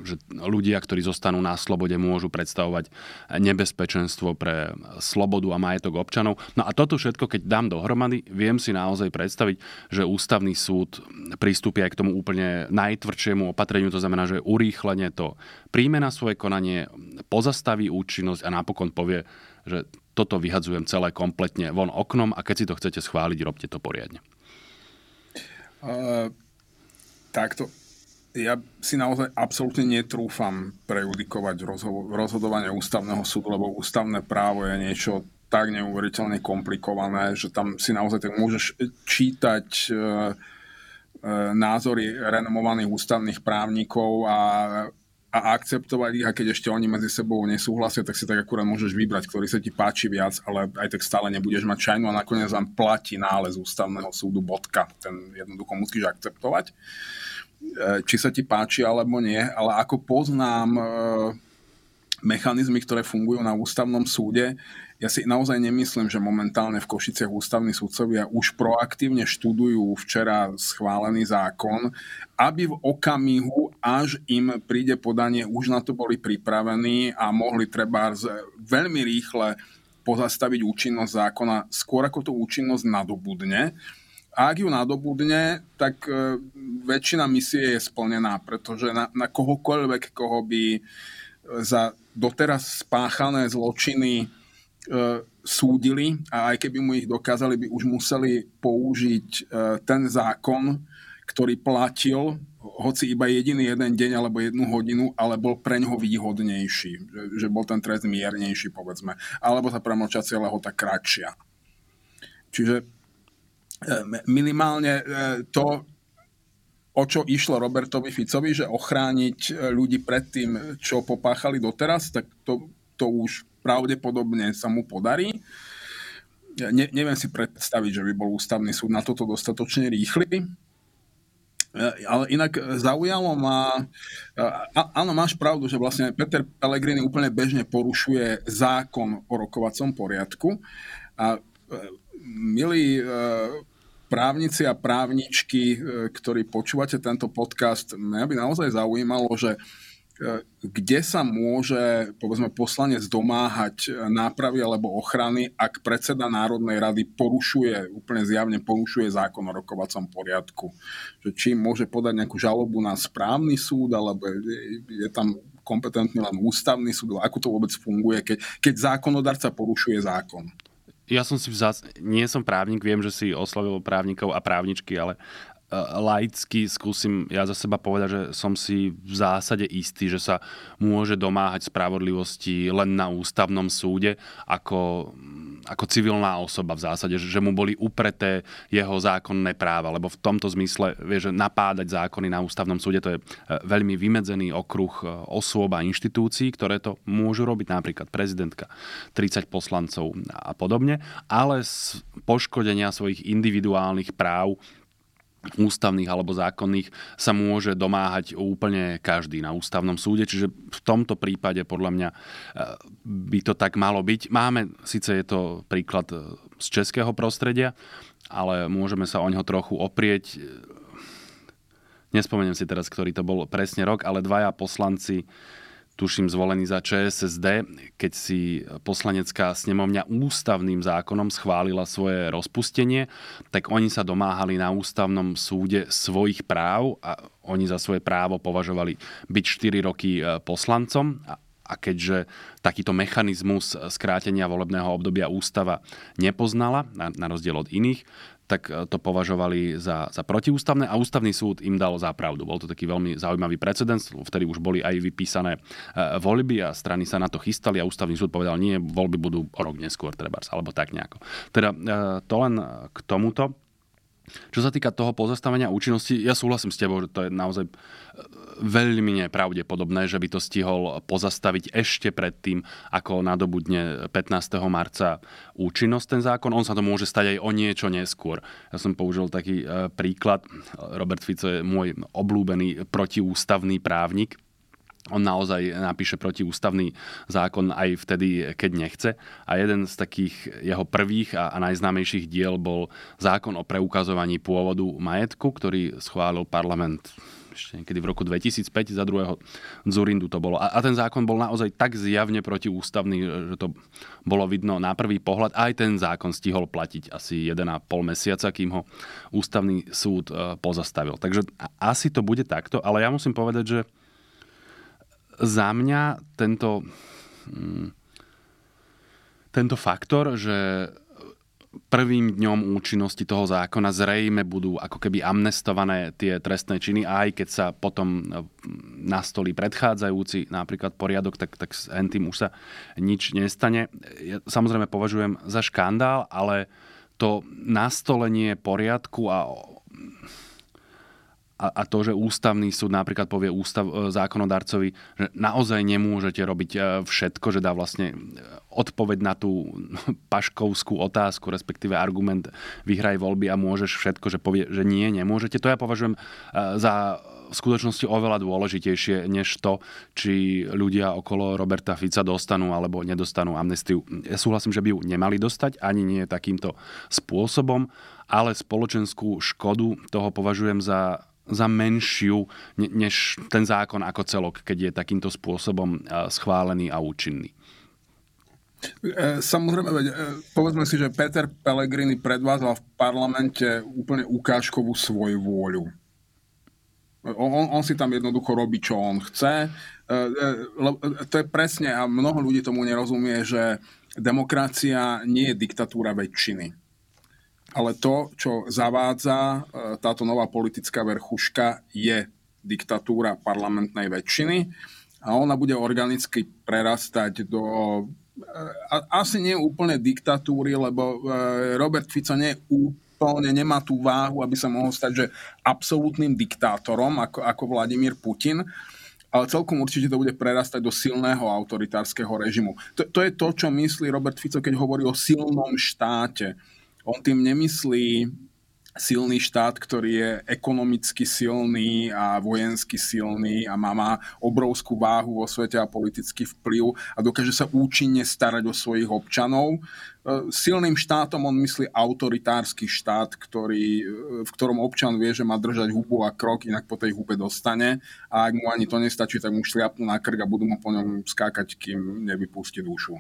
že ľudia, ktorí zostanú na slobode, môžu predstavovať nebezpečenstvo pre slobodu a majetok občanov. No a toto všetko, keď dám dohromady, viem si naozaj predstaviť, že ústavný súd pristúpi aj k tomu úplne najtvrdšiemu opatreniu, to znamená, že urýchlenie to príjme na svoje konanie, pozastaví účinnosť a napokon povie, že toto vyhadzujem celé kompletne von oknom a keď si to chcete schváliť, robte to poriadne. Uh, takto. Ja si naozaj absolútne netrúfam prejudikovať rozho- rozhodovanie ústavného súdu, lebo ústavné právo je niečo tak neuveriteľne komplikované, že tam si naozaj tak môžeš čítať uh, názory renomovaných ústavných právnikov a a akceptovať ich a keď ešte oni medzi sebou nesúhlasia, tak si tak akurát môžeš vybrať, ktorý sa ti páči viac, ale aj tak stále nebudeš mať šajnu a nakoniec vám platí nález ústavného súdu bodka. Ten jednoducho musíš akceptovať. E, či sa ti páči alebo nie, ale ako poznám e, mechanizmy, ktoré fungujú na ústavnom súde. Ja si naozaj nemyslím, že momentálne v Košiciach ústavní sudcovia už proaktívne študujú včera schválený zákon, aby v okamihu, až im príde podanie, už na to boli pripravení a mohli treba veľmi rýchle pozastaviť účinnosť zákona skôr ako to účinnosť nadobudne. A ak ju nadobudne, tak e, väčšina misie je splnená, pretože na, na kohokoľvek, koho by za doteraz spáchané zločiny súdili a aj keby mu ich dokázali, by už museli použiť e, ten zákon, ktorý platil hoci iba jediný jeden deň alebo jednu hodinu, ale bol pre ňoho výhodnejší, že bol ten trest miernejší, povedzme, alebo tá premlčacia lehota kratšia. Čiže e, minimálne to, o čo išlo Robertovi Ficovi, že ochrániť ľudí pred tým, čo popáchali doteraz, tak to, to už pravdepodobne sa mu podarí. Ne, neviem si predstaviť, že by bol ústavný súd na toto dostatočne rýchly. Ale inak zaujalo ma, áno, máš pravdu, že vlastne Peter Pellegrini úplne bežne porušuje zákon o rokovacom poriadku. A e, milí e, právnici a právničky, e, ktorí počúvate tento podcast, mňa by naozaj zaujímalo, že E, kde sa môže povedzme, poslanec domáhať nápravy alebo ochrany, ak predseda Národnej rady porušuje, úplne zjavne porušuje zákon o rokovacom poriadku. Či môže podať nejakú žalobu na správny súd, alebo je, tam kompetentný len ústavný súd, ako to vôbec funguje, keď, keď zákonodarca porušuje zákon. Ja som si vzás... nie som právnik, viem, že si oslovil právnikov a právničky, ale laicky skúsim ja za seba povedať, že som si v zásade istý, že sa môže domáhať spravodlivosti len na ústavnom súde ako, ako civilná osoba v zásade, že mu boli upreté jeho zákonné práva, lebo v tomto zmysle vie, že napádať zákony na ústavnom súde to je e, veľmi vymedzený okruh e, osôb a inštitúcií, ktoré to môžu robiť, napríklad prezidentka, 30 poslancov a podobne, ale z poškodenia svojich individuálnych práv ústavných alebo zákonných sa môže domáhať úplne každý na ústavnom súde, čiže v tomto prípade podľa mňa e, by to tak malo byť. Máme, síce je to príklad e, z českého prostredia, ale môžeme sa o ňo trochu oprieť. Nespomeniem si teraz, ktorý to bol presne rok, ale dvaja poslanci tuším zvolený za ČSSD, keď si poslanecká snemovňa ústavným zákonom schválila svoje rozpustenie, tak oni sa domáhali na ústavnom súde svojich práv a oni za svoje právo považovali byť 4 roky e, poslancom. A keďže takýto mechanizmus skrátenia volebného obdobia ústava nepoznala, na, na rozdiel od iných, tak e, to považovali za, za protiústavné a ústavný súd im dal za pravdu. Bol to taký veľmi zaujímavý precedens, vtedy už boli aj vypísané e, voľby a strany sa na to chystali a ústavný súd povedal, nie, voľby budú o rok neskôr, treba, alebo tak nejako. Teda e, to len k tomuto. Čo sa týka toho pozastavenia účinnosti, ja súhlasím s tebou, že to je naozaj veľmi nepravdepodobné, že by to stihol pozastaviť ešte predtým, ako nadobudne 15. marca účinnosť ten zákon. On sa to môže stať aj o niečo neskôr. Ja som použil taký e, príklad. Robert Fico je môj obľúbený protiústavný právnik, on naozaj napíše protiústavný zákon aj vtedy, keď nechce. A jeden z takých jeho prvých a, a najznámejších diel bol zákon o preukazovaní pôvodu majetku, ktorý schválil parlament ešte niekedy v roku 2005 za druhého Zurindu to bolo. A, a ten zákon bol naozaj tak zjavne protiústavný, že to bolo vidno na prvý pohľad. Aj ten zákon stihol platiť asi 1,5 mesiaca, kým ho ústavný súd e, pozastavil. Takže asi to bude takto, ale ja musím povedať, že za mňa tento, hm, tento faktor, že prvým dňom účinnosti toho zákona zrejme budú ako keby amnestované tie trestné činy, aj keď sa potom hm, nastolí predchádzajúci napríklad poriadok, tak, tak s tým už sa nič nestane. Ja samozrejme považujem za škandál, ale to nastolenie poriadku a a, a to, že ústavný súd napríklad povie ústav, e, zákonodarcovi, že naozaj nemôžete robiť e, všetko, že dá vlastne e, odpoveď na tú paškovskú otázku, respektíve argument vyhraj voľby a môžeš všetko, že povie, že nie, nemôžete. To ja považujem za v skutočnosti oveľa dôležitejšie, než to, či ľudia okolo Roberta Fica dostanú alebo nedostanú amnestiu. Ja súhlasím, že by ju nemali dostať, ani nie takýmto spôsobom, ale spoločenskú škodu toho považujem za za menšiu než ten zákon ako celok, keď je takýmto spôsobom e, schválený a účinný. E, samozrejme, e, povedzme si, že Peter Pellegrini predvádzal v parlamente úplne ukážkovú svoju vôľu. On, on si tam jednoducho robí, čo on chce. To je presne, a mnoho ľudí tomu nerozumie, že demokracia nie je diktatúra väčšiny ale to, čo zavádza e, táto nová politická verchuška, je diktatúra parlamentnej väčšiny a ona bude organicky prerastať do e, asi nie úplne diktatúry, lebo e, Robert Fico nie úplne nemá tú váhu, aby sa mohol stať že absolútnym diktátorom, ako, ako Vladimír Putin, ale celkom určite to bude prerastať do silného autoritárskeho režimu. To, to je to, čo myslí Robert Fico, keď hovorí o silnom štáte on tým nemyslí silný štát, ktorý je ekonomicky silný a vojensky silný a má, má obrovskú váhu vo svete a politický vplyv a dokáže sa účinne starať o svojich občanov. E, silným štátom on myslí autoritársky štát, ktorý, e, v ktorom občan vie, že má držať hubu a krok, inak po tej hube dostane a ak mu ani to nestačí, tak mu šliapnú na krk a budú mu po ňom skákať, kým nevypustí dušu.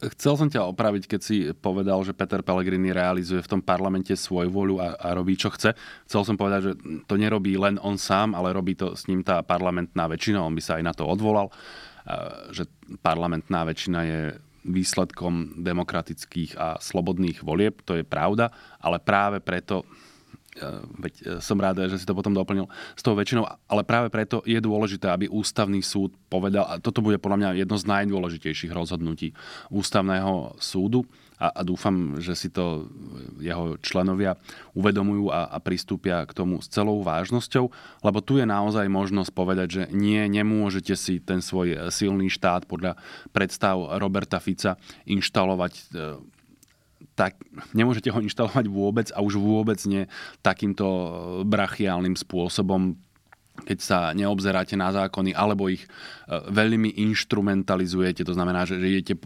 Chcel som ťa opraviť, keď si povedal, že Peter Pellegrini realizuje v tom parlamente svoj voľu a, a robí, čo chce. Chcel som povedať, že to nerobí len on sám, ale robí to s ním tá parlamentná väčšina. On by sa aj na to odvolal, že parlamentná väčšina je výsledkom demokratických a slobodných volieb. To je pravda, ale práve preto veď e, som rád, že si to potom doplnil s tou väčšinou, ale práve preto je dôležité, aby ústavný súd povedal, a toto bude podľa mňa jedno z najdôležitejších rozhodnutí ústavného súdu, a, a dúfam, že si to jeho členovia uvedomujú a, a pristúpia k tomu s celou vážnosťou, lebo tu je naozaj možnosť povedať, že nie, nemôžete si ten svoj silný štát podľa predstav Roberta Fica inštalovať e, tak nemôžete ho inštalovať vôbec a už vôbec nie takýmto brachiálnym spôsobom, keď sa neobzeráte na zákony, alebo ich e, veľmi instrumentalizujete, to znamená, že idete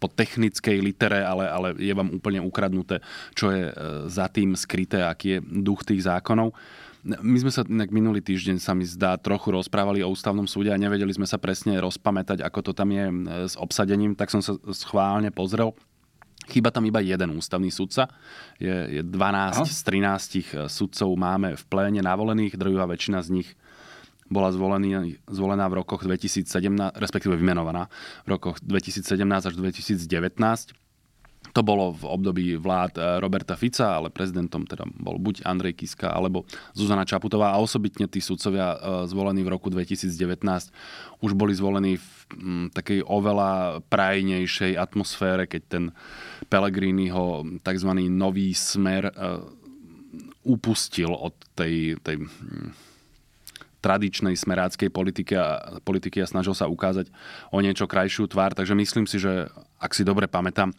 po technickej litere, ale, ale je vám úplne ukradnuté, čo je e, za tým skryté, aký je duch tých zákonov. My sme sa inak minulý týždeň sa mi zdá trochu rozprávali o ústavnom súde a nevedeli sme sa presne rozpamätať, ako to tam je e, s obsadením, tak som sa schválne pozrel Chýba tam iba jeden ústavný sudca. Je, je 12 Aha. z 13 sudcov máme v pléne navolených, druhá väčšina z nich bola zvolený, zvolená v rokoch 2017, respektíve vymenovaná v rokoch 2017 až 2019. To bolo v období vlád eh, Roberta Fica, ale prezidentom teda bol buď Andrej Kiska alebo Zuzana Čaputová a osobitne tí sudcovia eh, zvolení v roku 2019 už boli zvolení v mm, takej oveľa prajnejšej atmosfére, keď ten Pellegriniho tzv. nový smer eh, upustil od tej, tej mm, tradičnej smeráckej politiky a, politiky a snažil sa ukázať o niečo krajšiu tvár. Takže myslím si, že ak si dobre pamätám,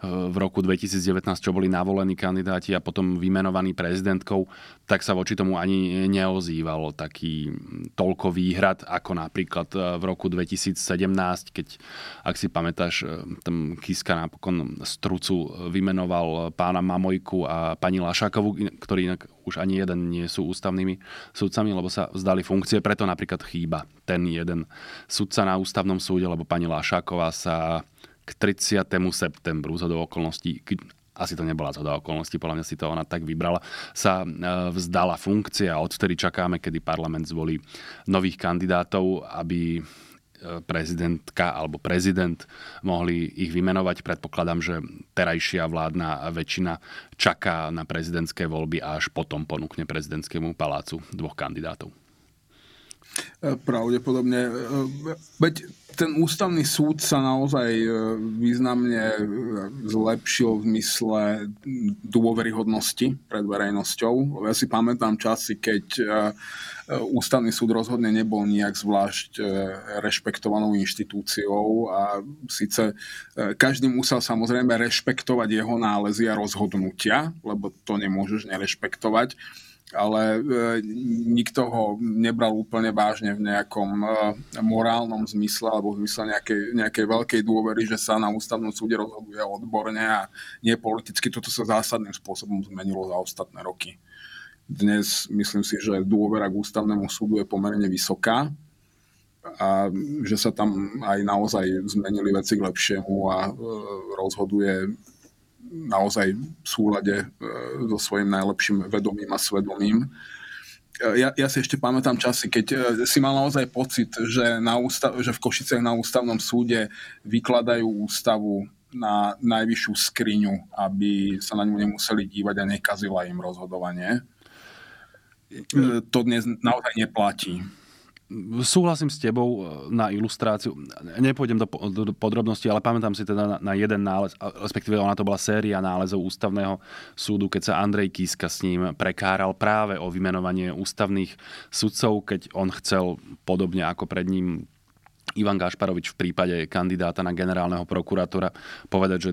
v roku 2019, čo boli navolení kandidáti a potom vymenovaní prezidentkou, tak sa voči tomu ani neozývalo taký toľko výhrad, ako napríklad e, v roku 2017, keď, ak si pamätáš, e, tam Kiska napokon z Trucu vymenoval pána Mamojku a pani Lašákovu, ktorí inak už ani jeden nie sú ústavnými sudcami, lebo sa vzdali funkcie, preto napríklad chýba ten jeden sudca na ústavnom súde, lebo pani Lašáková sa k 30. septembru z okolností, asi to nebola zhoda okolností, podľa mňa si to ona tak vybrala, sa e, vzdala funkcie a odvtedy čakáme, kedy parlament zvolí nových kandidátov, aby e, prezidentka alebo prezident mohli ich vymenovať. Predpokladám, že terajšia vládna väčšina čaká na prezidentské voľby a až potom ponúkne prezidentskému palácu dvoch kandidátov. Pravdepodobne. Veď ten ústavný súd sa naozaj e, významne e, zlepšil v zmysle dôveryhodnosti pred verejnosťou. Ja si pamätám časy, keď e, ústavný súd rozhodne nebol nejak zvlášť rešpektovanou inštitúciou a síce každý musel samozrejme rešpektovať jeho nálezy a rozhodnutia, lebo to nemôžeš nerešpektovať ale e, nikto ho nebral úplne vážne v nejakom e, morálnom zmysle alebo v zmysle nejakej, nejakej veľkej dôvery, že sa na ústavnom súde rozhoduje odborne a nie politicky. Toto sa zásadným spôsobom zmenilo za ostatné roky. Dnes myslím si, že dôvera k ústavnému súdu je pomerne vysoká a že sa tam aj naozaj zmenili veci k lepšiemu a e, rozhoduje naozaj v súlade e, so svojím najlepším vedomím a svedomím. E, ja, ja si ešte pamätám časy, keď e, si mal naozaj pocit, že, na ústav, že v Košicech na ústavnom súde vykladajú ústavu na najvyššiu skriňu, aby sa na ňu nemuseli dívať a nekazila im rozhodovanie. To dnes naozaj neplatí. Súhlasím s tebou e, na ilustráciu. Nepôjdem do, do podrobností, ale pamätám si teda na, na jeden nález, respektíve ona to bola séria nálezov ústavného súdu, keď sa Andrej Kiska s ním prekáral práve o vymenovanie ústavných sudcov, keď on chcel podobne ako pred ním Ivan Gašparovič v prípade kandidáta na generálneho prokurátora povedať, že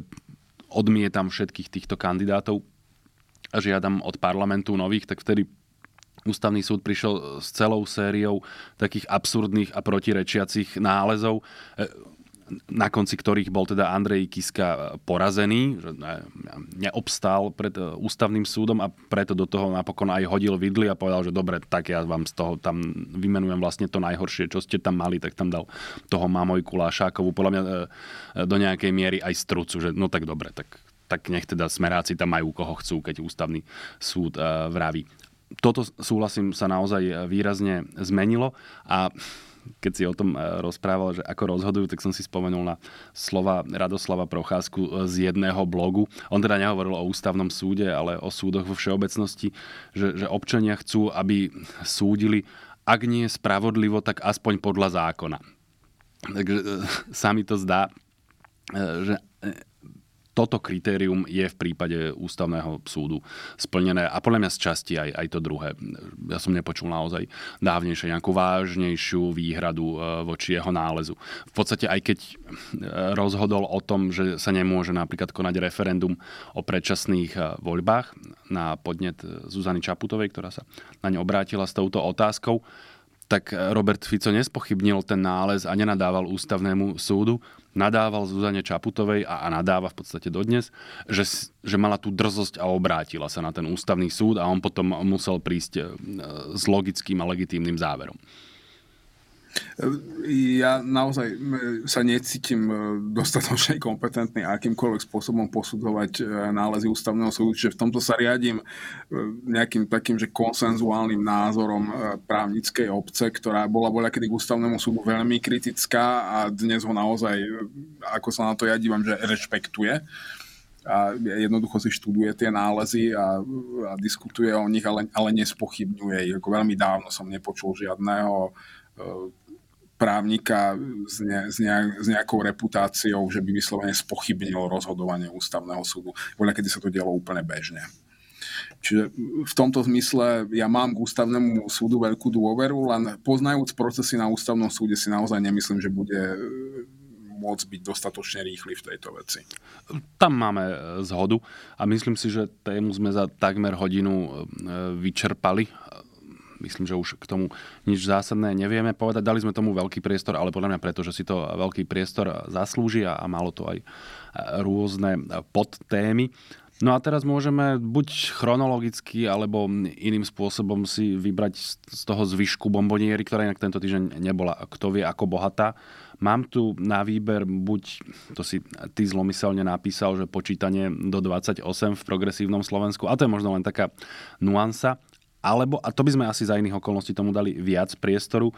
odmietam všetkých týchto kandidátov a žiadam od parlamentu nových, tak vtedy Ústavný súd prišiel s celou sériou takých absurdných a protirečiacich nálezov e, na konci ktorých bol teda Andrej Kiska porazený, že neobstál pred e, ústavným súdom a preto do toho napokon aj hodil vidly a povedal, že dobre, tak ja vám z toho tam vymenujem vlastne to najhoršie, čo ste tam mali, tak tam dal toho Mamojku Lášákovú, podľa mňa e, do nejakej miery aj strucu, že no tak dobre, tak tak nech teda smeráci tam majú koho chcú, keď ústavný súd vraví toto súhlasím sa naozaj výrazne zmenilo a keď si o tom e, rozprával, že ako rozhodujú, tak som si spomenul na slova Radoslava Procházku z jedného blogu. On teda nehovoril o ústavnom súde, ale o súdoch vo všeobecnosti, že, že občania chcú, aby súdili, ak nie spravodlivo, tak aspoň podľa zákona. Takže e, sa mi to zdá, e, že toto kritérium je v prípade ústavného súdu splnené a podľa mňa z časti aj, aj to druhé. Ja som nepočul naozaj dávnejšie nejakú vážnejšiu výhradu e, voči jeho nálezu. V podstate aj keď e, rozhodol o tom, že sa nemôže napríklad konať referendum o predčasných e, voľbách na podnet Zuzany Čaputovej, ktorá sa na ňu obrátila s touto otázkou, tak Robert Fico nespochybnil ten nález a nenadával ústavnému súdu, nadával Zuzane Čaputovej a, a nadáva v podstate dodnes, že, že mala tú drzosť a obrátila sa na ten ústavný súd a on potom musel prísť e, s logickým a legitímnym záverom. Ja naozaj sa necítim e, dostatočne kompetentný akýmkoľvek spôsobom posudzovať e, nálezy ústavného súdu, čiže v tomto sa riadím e, nejakým takým, že konsenzuálnym názorom právnickej obce, ktorá bola bola kedy k ústavnému súdu veľmi kritická a dnes ho naozaj, ako sa na to ja dívam, že rešpektuje a jednoducho si študuje tie nálezy a, a diskutuje o nich, ale, ale nespochybňuje ich. Veľmi dávno som nepočul žiadneho právnika s, ne, s, nejak, s nejakou reputáciou, že by vyslovene spochybnil rozhodovanie ústavného súdu. Voľa, kedy sa to dialo úplne bežne. Čiže v tomto zmysle ja mám k ústavnému súdu veľkú dôveru, len poznajúc procesy na ústavnom súde si naozaj nemyslím, že bude e, môcť byť dostatočne rýchly v tejto veci. Tam máme e, zhodu a myslím si, že tému sme za takmer hodinu e, vyčerpali myslím, že už k tomu nič zásadné nevieme povedať. Dali sme tomu veľký priestor, ale podľa mňa preto, že si to veľký priestor zaslúži a, a malo to aj rôzne podtémy. No a teraz môžeme buď chronologicky, alebo iným spôsobom si vybrať z toho zvyšku bomboniery, ktorá inak tento týždeň nebola, kto vie ako bohatá. Mám tu na výber buď, to si ty zlomyselne napísal, že počítanie do 28 v progresívnom Slovensku, a to je možno len taká nuansa, alebo, a to by sme asi za iných okolností tomu dali viac priestoru, e,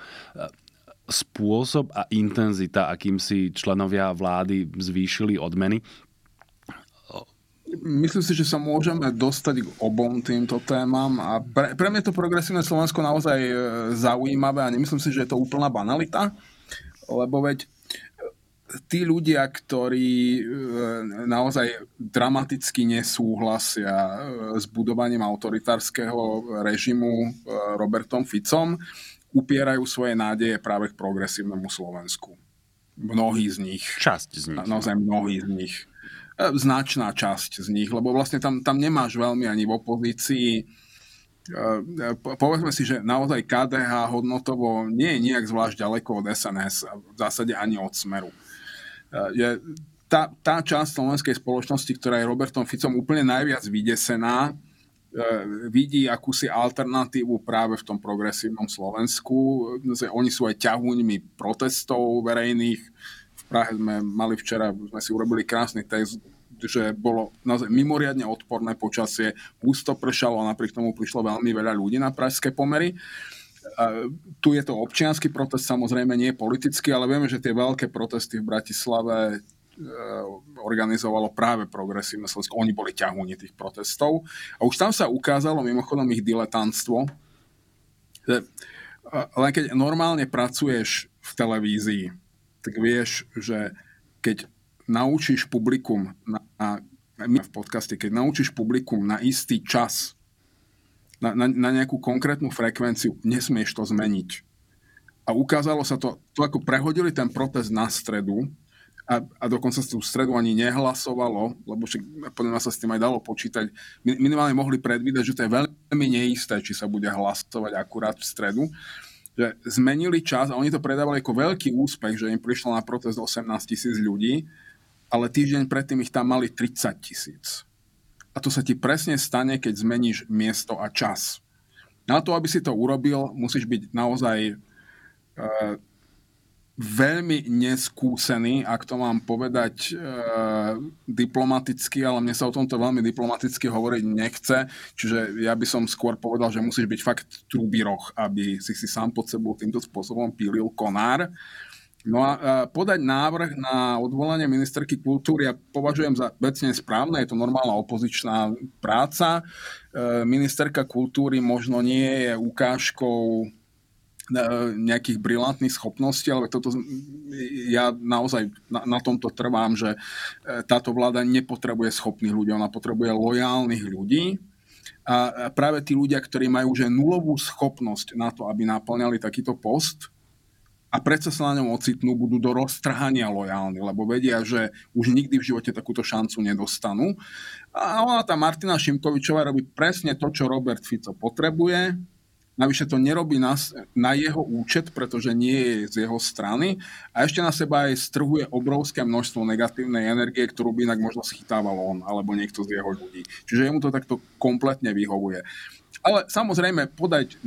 spôsob a intenzita, akým si členovia vlády zvýšili odmeny. myslím si, že sa môžeme dostať k obom týmto témam a pre, pre mňa to progresívne Slovensko naozaj e, zaujímavé a nemyslím si, že je to úplná banalita, lebo veď tí ľudia, ktorí e, naozaj dramaticky nesúhlasia e, s budovaním autoritárskeho režimu Robertom Ficom, upierajú svoje nádeje práve k progresívnemu Slovensku. Mnohí z nich. Časť z nich. Naozaj mnohí z nich. E, značná časť z nich, lebo vlastne tam, tam nemáš veľmi ani v opozícii. E, e, povedzme si, že naozaj KDH hodnotovo nie je nejak zvlášť ďaleko od SNS a v zásade ani od Smeru. Je tá, tá časť slovenskej spoločnosti, ktorá je Robertom Ficom úplne najviac vydesená, vidí akúsi alternatívu práve v tom progresívnom Slovensku. Oni sú aj ťahuňmi protestov verejných, Prahe sme mali včera, sme si urobili krásny test, že bolo naozaj mimoriadne odporné počasie, husto pršalo a napriek tomu prišlo veľmi veľa ľudí na pražské pomery. A tu je to občianský protest, samozrejme nie politický, ale vieme, že tie veľké protesty v Bratislave e, organizovalo práve progresívne Slovensko. Oni boli ťahúni tých protestov. A už tam sa ukázalo mimochodom ich diletantstvo. Len keď normálne pracuješ v televízii, tak vieš, že keď naučíš publikum na, na, v podcaste, keď naučíš publikum na istý čas, na, na, na nejakú konkrétnu frekvenciu, nesmieš to zmeniť. A ukázalo sa to, to ako prehodili ten protest na stredu a, a dokonca sa tú stredu ani nehlasovalo, lebo však podľa sa s tým aj dalo počítať. Minimálne mohli predvídať, že to je veľmi neisté, či sa bude hlasovať akurát v stredu že zmenili čas a oni to predávali ako veľký úspech, že im prišlo na protest 18 tisíc ľudí, ale týždeň predtým ich tam mali 30 tisíc. A to sa ti presne stane, keď zmeníš miesto a čas. Na to, aby si to urobil, musíš byť naozaj e, veľmi neskúsený, ak to mám povedať e, diplomaticky, ale mne sa o tomto veľmi diplomaticky hovoriť nechce, čiže ja by som skôr povedal, že musíš byť fakt trubiroch, aby si si sám pod sebou týmto spôsobom pílil konár. No a e, podať návrh na odvolanie ministerky kultúry ja považujem za vecne správne, je to normálna opozičná práca. E, ministerka kultúry možno nie je ukážkou nejakých brilantných schopností, ale toto ja naozaj na, na tomto trvám, že e, táto vláda nepotrebuje schopných ľudí, ona potrebuje lojálnych ľudí a práve tí ľudia, ktorí majú už nulovú schopnosť na to, aby naplňali takýto post a predsa sa na ňom ocitnú, budú do roztrhania lojálni, lebo vedia, že už nikdy v živote takúto šancu nedostanú. A ona, tá Martina Šimkovičová robí presne to, čo Robert Fico potrebuje, Navyše to nerobí na, na jeho účet, pretože nie je z jeho strany a ešte na seba aj strhuje obrovské množstvo negatívnej energie, ktorú by inak možno schytával on alebo niekto z jeho ľudí. Čiže jemu to takto kompletne vyhovuje. Ale samozrejme podať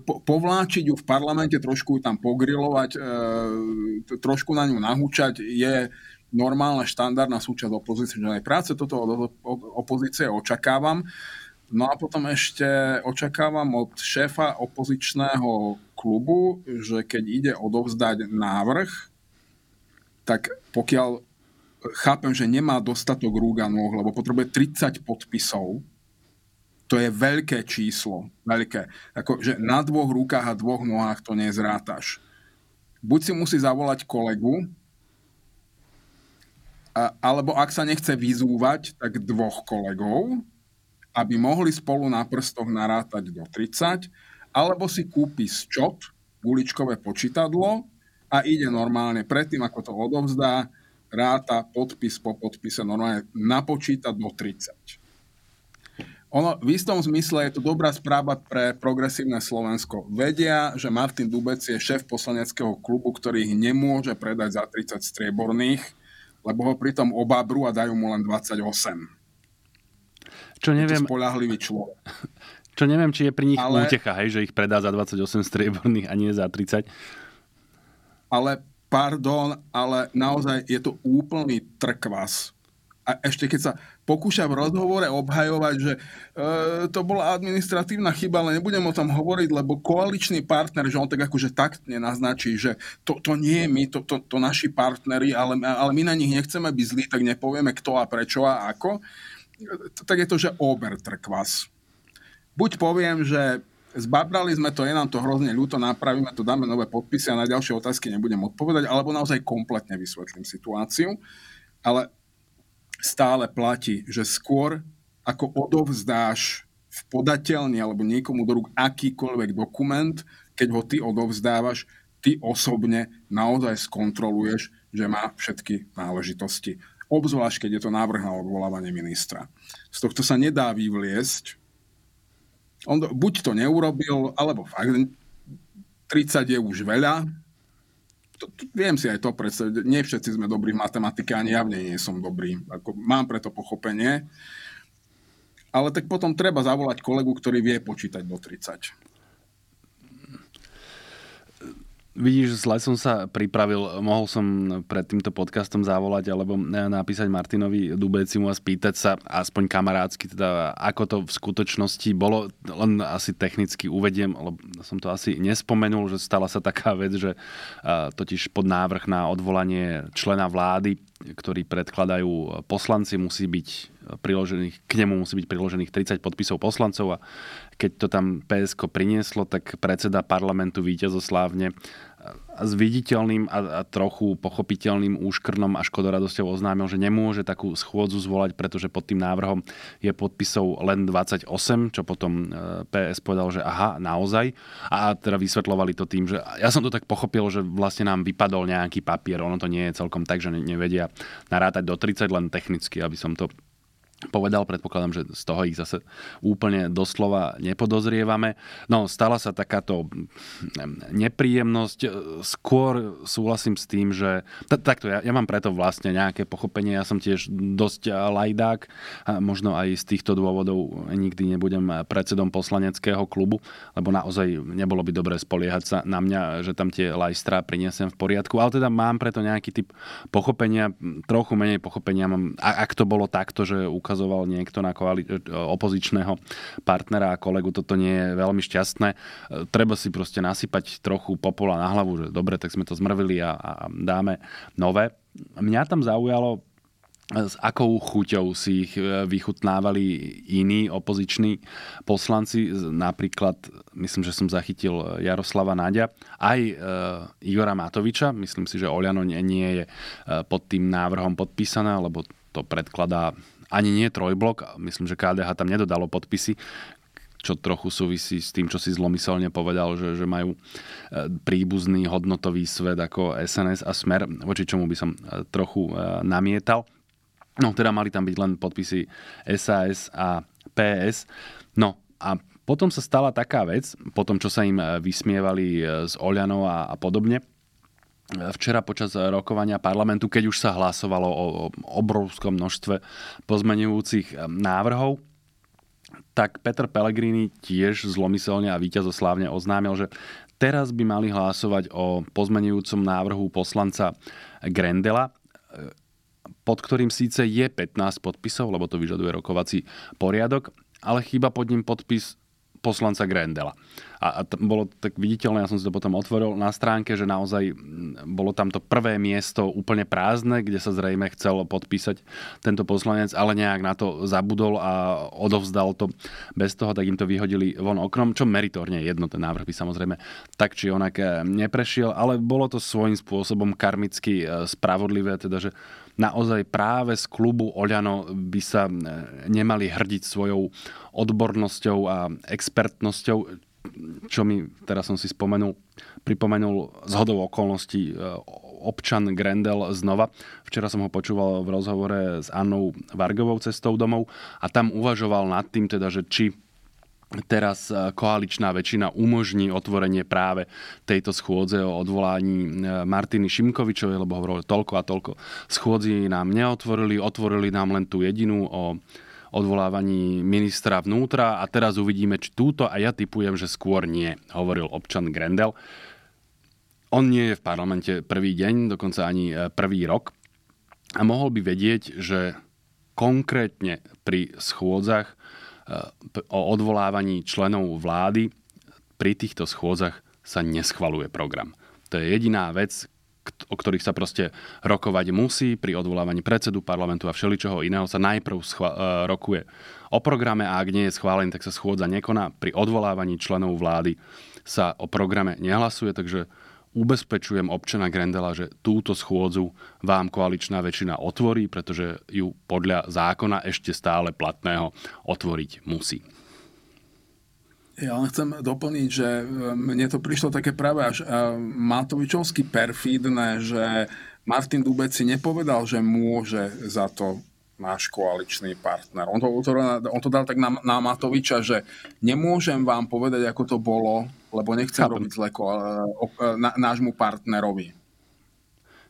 po, povláčiť ju v parlamente, trošku ju tam pogrilovať, e, trošku na ňu nahúčať je normálna štandardná súčasť opozičnej práce. Toto od opozície očakávam. No a potom ešte očakávam od šéfa opozičného klubu, že keď ide odovzdať návrh, tak pokiaľ chápem, že nemá dostatok rúk nôh, lebo potrebuje 30 podpisov, to je veľké číslo, veľké. Ako, že na dvoch rukách a dvoch nohách to nezrátaš. Buď si musí zavolať kolegu, a, alebo ak sa nechce vyzúvať, tak dvoch kolegov, aby mohli spolu na prstoch narátať do 30, alebo si kúpi čot, guličkové počítadlo a ide normálne predtým, ako to odovzdá, ráta podpis po podpise normálne napočítať do 30. Ono, v istom zmysle je to dobrá správa pre progresívne Slovensko. Vedia, že Martin Dubec je šéf poslaneckého klubu, ktorý ich nemôže predať za 30 strieborných, lebo ho pritom obábru a dajú mu len 28. Čo neviem... Je to spolahlivý človek. Čo neviem, či je pri nich ale... útecha, hej, že ich predá za 28 strieborných a nie za 30. Ale pardon, ale naozaj je to úplný trkvas. A ešte keď sa pokúša v rozhovore obhajovať, že e, to bola administratívna chyba, ale nebudem o tom hovoriť, lebo koaličný partner, že on tak akože tak nenaznačí, že to, to nie je my, to, to, to naši partneri, ale, ale my na nich nechceme byť zlí, tak nepovieme kto a prečo a ako, tak je to, že obertrkvas. Buď poviem, že zbabrali sme to, je nám to hrozne ľúto, napravíme to, dáme nové podpisy a na ďalšie otázky nebudem odpovedať, alebo naozaj kompletne vysvetlím situáciu. Ale stále platí, že skôr ako odovzdáš v podateľný alebo niekomu do rúk akýkoľvek dokument, keď ho ty odovzdávaš, ty osobne naozaj skontroluješ, že má všetky náležitosti. Obzvlášť, keď je to návrh na odvolávanie ministra. Z tohto sa nedá vyvliesť. On buď to neurobil, alebo fakt 30 je už veľa, to, to, viem si aj to predstaviť. Nie všetci sme dobrí v matematike, ani javne nie som dobrý. Ako, mám preto pochopenie. Ale tak potom treba zavolať kolegu, ktorý vie počítať do 30. Vidíš, zle som sa pripravil, mohol som pred týmto podcastom zavolať alebo napísať Martinovi Dubecimu a spýtať sa aspoň kamarádsky, teda ako to v skutočnosti bolo, len asi technicky uvediem, lebo som to asi nespomenul, že stala sa taká vec, že totiž pod návrh na odvolanie člena vlády, ktorý predkladajú poslanci, musí byť priložených, k nemu musí byť priložených 30 podpisov poslancov a keď to tam PSK prinieslo, tak predseda parlamentu víťazoslávne s viditeľným a, a trochu pochopiteľným úškrnom a škodoradosťou oznámil, že nemôže takú schôdzu zvolať, pretože pod tým návrhom je podpisov len 28, čo potom e, PS povedal, že aha, naozaj. A teda vysvetlovali to tým, že ja som to tak pochopil, že vlastne nám vypadol nejaký papier, ono to nie je celkom tak, že nevedia narátať do 30, len technicky, aby som to povedal, predpokladám, že z toho ich zase úplne doslova nepodozrievame. No, stala sa takáto nepríjemnosť. Skôr súhlasím s tým, že... Takto, ja, ja mám preto vlastne nejaké pochopenie. Ja som tiež dosť lajdák a možno aj z týchto dôvodov nikdy nebudem predsedom poslaneckého klubu, lebo naozaj nebolo by dobre spoliehať sa na mňa, že tam tie lajstra priniesem v poriadku. Ale teda mám preto nejaký typ pochopenia, trochu menej pochopenia mám, ak to bolo takto, že ukazoval niekto na koali- opozičného partnera a kolegu, toto nie je veľmi šťastné. Treba si proste nasypať trochu popola na hlavu, že dobre, tak sme to zmrvili a, a dáme nové. Mňa tam zaujalo, s akou chuťou si ich e, vychutnávali iní opoziční poslanci. Napríklad, myslím, že som zachytil Jaroslava Náďa, aj e, Igora Matoviča. Myslím si, že Oliano nie, nie je e, pod tým návrhom podpísané, lebo to predkladá ani nie trojblok, myslím, že KDH tam nedodalo podpisy, čo trochu súvisí s tým, čo si zlomyselne povedal, že, že majú e, príbuzný hodnotový svet ako SNS a Smer, voči čomu by som e, trochu e, namietal. No teda mali tam byť len podpisy SAS a PS. No a potom sa stala taká vec, po tom, čo sa im vysmievali s Oľanou a, a podobne, včera počas rokovania parlamentu, keď už sa hlasovalo o obrovskom množstve pozmenujúcich návrhov, tak Peter Pellegrini tiež zlomyselne a víťazoslávne oznámil, že teraz by mali hlasovať o pozmenujúcom návrhu poslanca Grendela, pod ktorým síce je 15 podpisov, lebo to vyžaduje rokovací poriadok, ale chýba pod ním podpis poslanca Grendela. A, a t- bolo tak viditeľné, ja som si to potom otvoril na stránke, že naozaj bolo tam to prvé miesto úplne prázdne, kde sa zrejme chcel podpísať tento poslanec, ale nejak na to zabudol a odovzdal to bez toho, tak im to vyhodili von oknom, čo meritorne jedno, ten návrh by samozrejme tak či onak eh, neprešiel, ale bolo to svojím spôsobom karmicky eh, spravodlivé, teda že naozaj práve z klubu Oľano by sa e, nemali hrdiť svojou odbornosťou a expertnosťou, čo mi, teraz som si spomenul, pripomenul z hodou okolností e, občan Grendel znova. Včera som ho počúval v rozhovore s Annou Vargovou cestou domov a tam uvažoval nad tým, teda, že či teraz e, koaličná väčšina umožní otvorenie práve tejto schôdze o odvolaní e, Martiny Šimkovičovej, lebo hovoril, toľko a toľko schôdzi nám neotvorili, otvorili nám len tú jedinú o odvolávaní ministra vnútra. A teraz uvidíme, či túto a ja typujem, že skôr nie, hovoril občan Grendel. On nie je v parlamente prvý deň, dokonca ani e, prvý rok. A mohol by vedieť, že konkrétne pri schôdzach o odvolávaní členov vlády, pri týchto schôdzach sa neschvaluje program. To je jediná vec, o ktorých sa proste rokovať musí. Pri odvolávaní predsedu parlamentu a všeličoho iného sa najprv schva- e, rokuje o programe a ak nie je schválený, tak sa schôdza nekoná. Pri odvolávaní členov vlády sa o programe nehlasuje, takže ubezpečujem občana Grendela, že túto schôdzu vám koaličná väčšina otvorí, pretože ju podľa zákona ešte stále platného otvoriť musí. Ja len chcem doplniť, že e, mne to prišlo také práve až e, Matovičovsky perfídne, že Martin Dubec si nepovedal, že môže za to náš koaličný partner. On to, on to dal tak na, na Matoviča, že nemôžem vám povedať, ako to bolo, lebo nechcem Chápem. robiť zle na, nášmu partnerovi.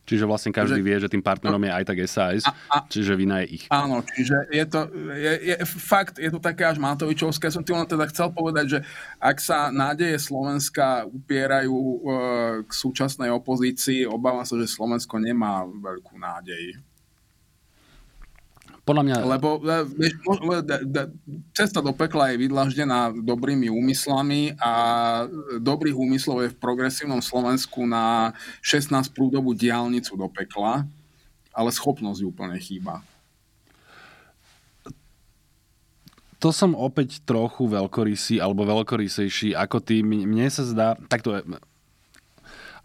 Čiže vlastne každý že, vie, že tým partnerom je aj tak SAS, a, a, čiže vina je ich. Áno, čiže je to, je, je, fakt, je to také až Matovičovské. Som ti len teda chcel povedať, že ak sa nádeje Slovenska upierajú e, k súčasnej opozícii, obávam sa, že Slovensko nemá veľkú nádej. Podľa mňa... Lebo e, vieš, cesta do pekla je vydlaždená dobrými úmyslami a dobrých úmyslov je v progresívnom Slovensku na 16 prúdovú diálnicu do pekla, ale schopnosť úplne chýba. To som opäť trochu veľkorysý alebo veľkorysejší ako ty. Mne sa zdá, takto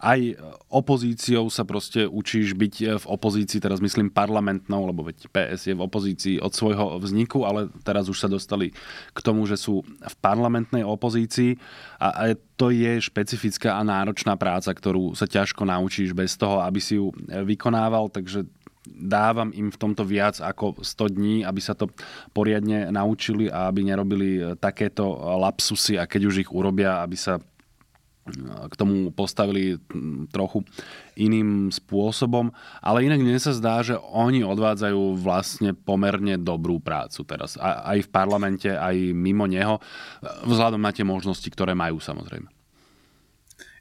aj opozíciou sa proste učíš byť v opozícii, teraz myslím parlamentnou, lebo veď PS je v opozícii od svojho vzniku, ale teraz už sa dostali k tomu, že sú v parlamentnej opozícii. A, a to je špecifická a náročná práca, ktorú sa ťažko naučíš bez toho, aby si ju vykonával, takže dávam im v tomto viac ako 100 dní, aby sa to poriadne naučili a aby nerobili takéto lapsusy a keď už ich urobia, aby sa k tomu postavili trochu iným spôsobom. Ale inak mne sa zdá, že oni odvádzajú vlastne pomerne dobrú prácu teraz. Aj v parlamente, aj mimo neho, vzhľadom na tie možnosti, ktoré majú samozrejme.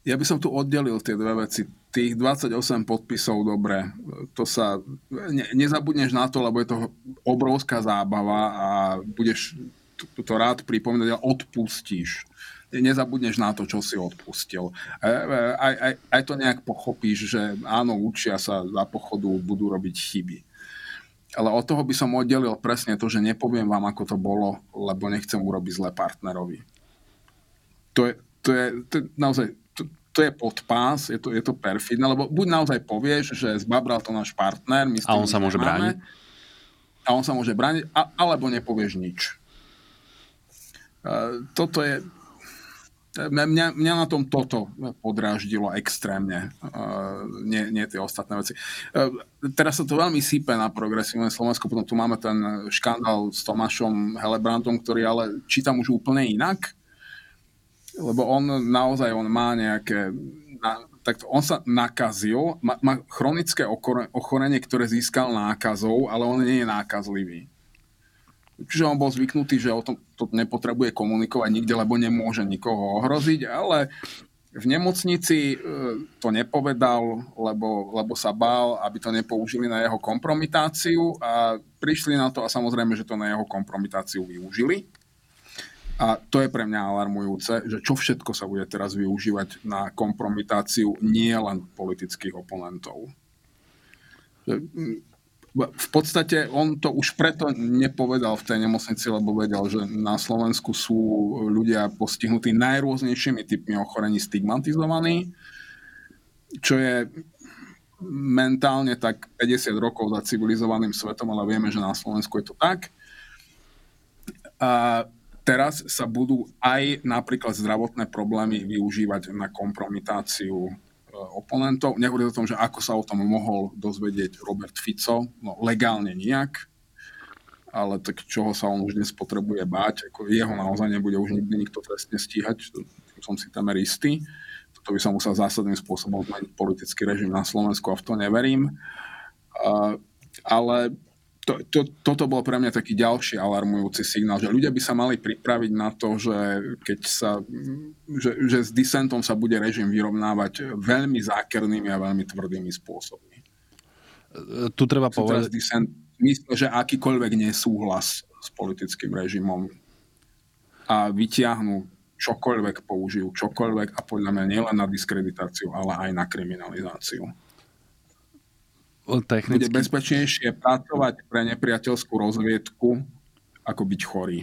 Ja by som tu oddelil tie dve veci. Tých 28 podpisov, dobre, to sa... Ne, nezabudneš na to, lebo je to obrovská zábava a budeš to, to rád pripomínať a odpustíš nezabudneš na to, čo si odpustil. E, e, aj, aj, aj to nejak pochopíš, že áno, učia sa za pochodu, budú robiť chyby. Ale od toho by som oddelil presne to, že nepoviem vám, ako to bolo, lebo nechcem urobiť zle partnerovi. To je, to je, to je naozaj to, je podpás, je to, je to perfidné, lebo buď naozaj povieš, že zbabral to náš partner, my a on sa môže brániť. A on sa môže brániť, a, alebo nepovieš nič. Uh, toto je, Mňa, mňa na tom toto podráždilo extrémne, uh, nie, nie tie ostatné veci. Uh, teraz sa to veľmi sype na progresívne Slovensko, potom tu máme ten škandál s Tomášom Helebrandom, ktorý ale čítam už úplne inak, lebo on naozaj on má nejaké... Na, tak on sa nakazil, má, má chronické ochorenie, ktoré získal nákazou, ale on nie je nákazlivý. Čiže on bol zvyknutý, že o tom to nepotrebuje komunikovať nikde, lebo nemôže nikoho ohroziť, ale v nemocnici e, to nepovedal, lebo, lebo sa bál, aby to nepoužili na jeho kompromitáciu a prišli na to a samozrejme, že to na jeho kompromitáciu využili. A to je pre mňa alarmujúce, že čo všetko sa bude teraz využívať na kompromitáciu nie len politických oponentov v podstate on to už preto nepovedal v tej nemocnici, lebo vedel, že na Slovensku sú ľudia postihnutí najrôznejšími typmi ochorení stigmatizovaní, čo je mentálne tak 50 rokov za civilizovaným svetom, ale vieme, že na Slovensku je to tak. A teraz sa budú aj napríklad zdravotné problémy využívať na kompromitáciu oponentov. Nehovorí o tom, že ako sa o tom mohol dozvedieť Robert Fico, no legálne nijak, ale tak čoho sa on už dnes potrebuje báť, ako jeho naozaj nebude už nikdy nikto trestne stíhať, som si tam istý. Toto by sa musel zásadným spôsobom zmeniť politický režim na Slovensku a v to neverím. Uh, ale to, to, toto bol pre mňa taký ďalší alarmujúci signál, že ľudia by sa mali pripraviť na to, že keď sa, že, že s disentom sa bude režim vyrovnávať veľmi zákernými a veľmi tvrdými spôsobmi. Tu treba povedať... Disent mysle, že akýkoľvek nesúhlas s politickým režimom a vyťahnú čokoľvek použijú, čokoľvek a podľa mňa nielen na diskreditáciu, ale aj na kriminalizáciu. Technicky... Bude bezpečnejšie pracovať pre nepriateľskú rozviedku, ako byť chorý.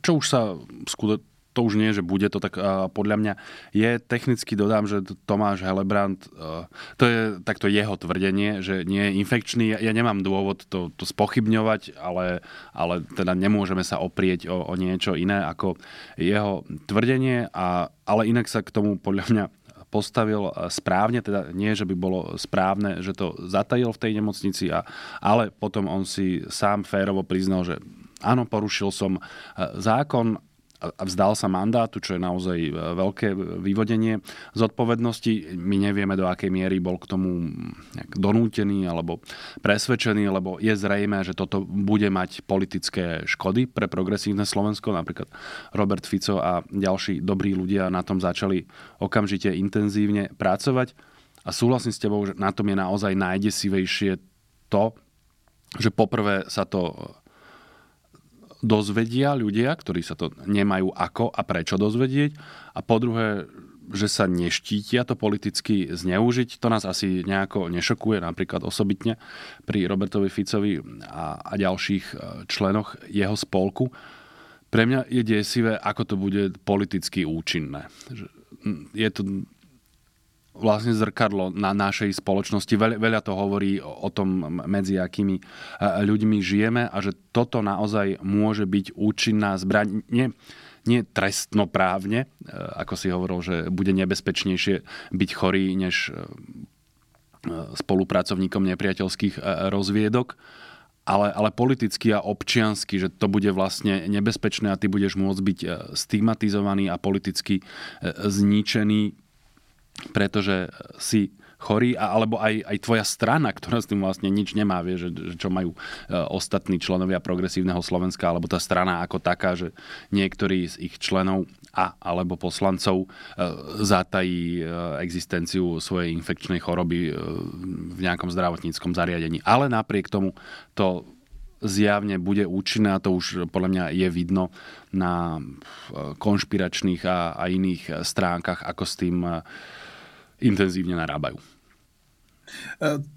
Čo už sa skutočne to už nie, že bude to, tak uh, podľa mňa je, technicky dodám, že Tomáš Helebrant, uh, to je takto jeho tvrdenie, že nie je infekčný. Ja, ja nemám dôvod to, to spochybňovať, ale, ale teda nemôžeme sa oprieť o, o niečo iné ako jeho tvrdenie, a, ale inak sa k tomu podľa mňa postavil správne, teda nie, že by bolo správne, že to zatajil v tej nemocnici, a, ale potom on si sám férovo priznal, že áno, porušil som zákon, a vzdal sa mandátu, čo je naozaj e, veľké vyvodenie zodpovednosti. My nevieme, do akej miery bol k tomu donútený alebo presvedčený, lebo je zrejme, že toto bude mať politické škody pre progresívne Slovensko. Napríklad Robert Fico a ďalší dobrí ľudia na tom začali okamžite intenzívne pracovať. A súhlasím s tebou, že na tom je naozaj najdesivejšie to, že poprvé sa to dozvedia ľudia, ktorí sa to nemajú ako a prečo dozvedieť. A po druhé, že sa neštítia to politicky zneužiť. To nás asi nejako nešokuje, napríklad osobitne pri Robertovi Ficovi a, a ďalších e, členoch jeho spolku. Pre mňa je desivé, ako to bude politicky účinné. Je to vlastne zrkadlo na našej spoločnosti. Veľa, veľa to hovorí o tom, medzi akými e, ľuďmi žijeme a že toto naozaj môže byť účinná zbraň. Nie, nie trestnoprávne, e, ako si hovoril, že bude nebezpečnejšie byť chorý než e, spolupracovníkom nepriateľských rozviedok, ale, ale politicky a občiansky, že to bude vlastne nebezpečné a ty budeš môcť byť stigmatizovaný a politicky zničený pretože si chorý, alebo aj, aj tvoja strana, ktorá s tým vlastne nič nemá, vie, že, že čo majú e, ostatní členovia progresívneho Slovenska, alebo tá strana ako taká, že niektorí z ich členov a alebo poslancov e, zatají e, existenciu svojej infekčnej choroby v nejakom zdravotníckom zariadení. Ale napriek tomu to zjavne bude účinné a to už podľa mňa je vidno na konšpiračných a, a iných stránkach, ako s tým intenzívne narábajú. E,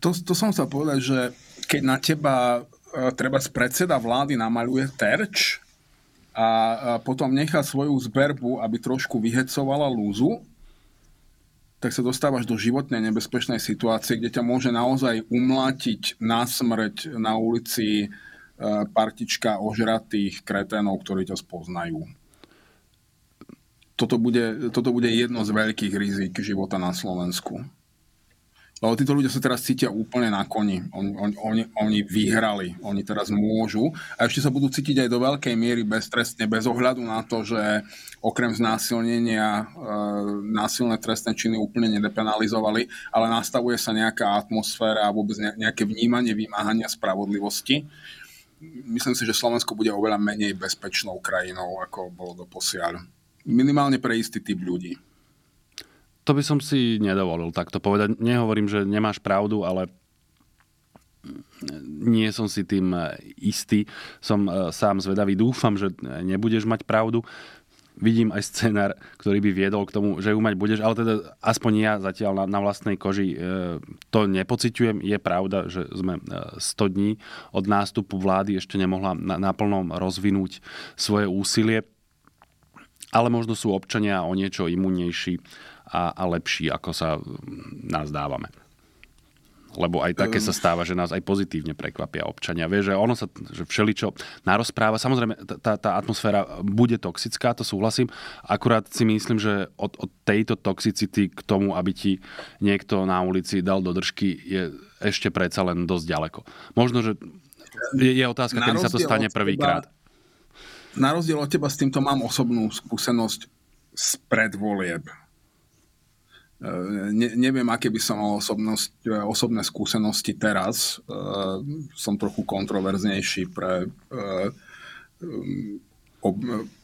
to, to som chcel povedať, že keď na teba e, treba z predseda vlády namaluje terč a potom nechá svoju zberbu, aby trošku vyhecovala lúzu, tak sa dostávaš do životnej nebezpečnej situácie, kde ťa môže naozaj umlátiť na smrť na ulici e, partička ožratých kreténov, ktorí ťa spoznajú toto bude, toto bude jedno z veľkých rizik života na Slovensku. Lebo títo ľudia sa teraz cítia úplne na koni. Oni, oni, oni, oni vyhrali. Oni teraz môžu. A ešte sa budú cítiť aj do veľkej miery beztrestne, bez ohľadu na to, že okrem znásilnenia e, násilné trestné činy úplne nedepenalizovali, ale nastavuje sa nejaká atmosféra a vôbec nejaké vnímanie vymáhania spravodlivosti. Myslím si, že Slovensko bude oveľa menej bezpečnou krajinou, ako bolo do posiaľ minimálne pre istý typ ľudí. To by som si nedovolil takto povedať. Nehovorím, že nemáš pravdu, ale nie som si tým istý. Som e, sám zvedavý. Dúfam, že nebudeš mať pravdu. Vidím aj scenár, ktorý by viedol k tomu, že ju mať budeš, ale teda aspoň ja zatiaľ na, na vlastnej koži e, to nepociťujem. Je pravda, že sme 100 e, dní od nástupu vlády ešte nemohla na, naplno rozvinúť svoje úsilie ale možno sú občania o niečo imunnejší a, a lepší, ako sa nás dávame. Lebo aj také sa stáva, že nás aj pozitívne prekvapia občania. Vieš, že ono sa, že všeličo narozpráva. Samozrejme, tá, tá atmosféra bude toxická, to súhlasím. Akurát si myslím, že od, od tejto toxicity k tomu, aby ti niekto na ulici dal do držky, je ešte predsa len dosť ďaleko. Možno, že je, je otázka, kedy sa to stane prvýkrát na rozdiel od teba s týmto mám osobnú skúsenosť z predvolieb. E, ne, neviem, aké by som mal osobnosť, e, osobné skúsenosti teraz. E, som trochu kontroverznejší pre,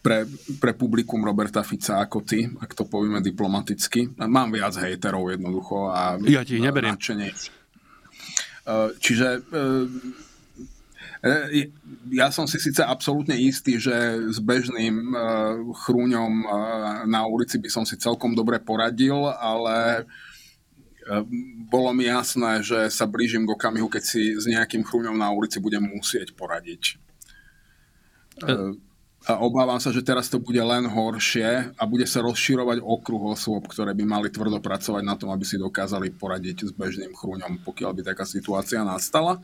pre, pre publikum Roberta Fica ako ty, ak to povieme diplomaticky. Mám viac hejterov jednoducho. A ja ti ich neberiem. Čiže E, ja som si síce absolútne istý, že s bežným e, chrúňom e, na ulici by som si celkom dobre poradil, ale bolo mi jasné, že sa blížim k okamihu, keď si s nejakým chrúňom na ulici budem musieť poradiť. A obávam sa, že teraz to bude len horšie a bude sa rozširovať okruh osôb, ktoré by mali tvrdo pracovať na tom, aby si dokázali poradiť s bežným chrúňom, pokiaľ by taká situácia nastala.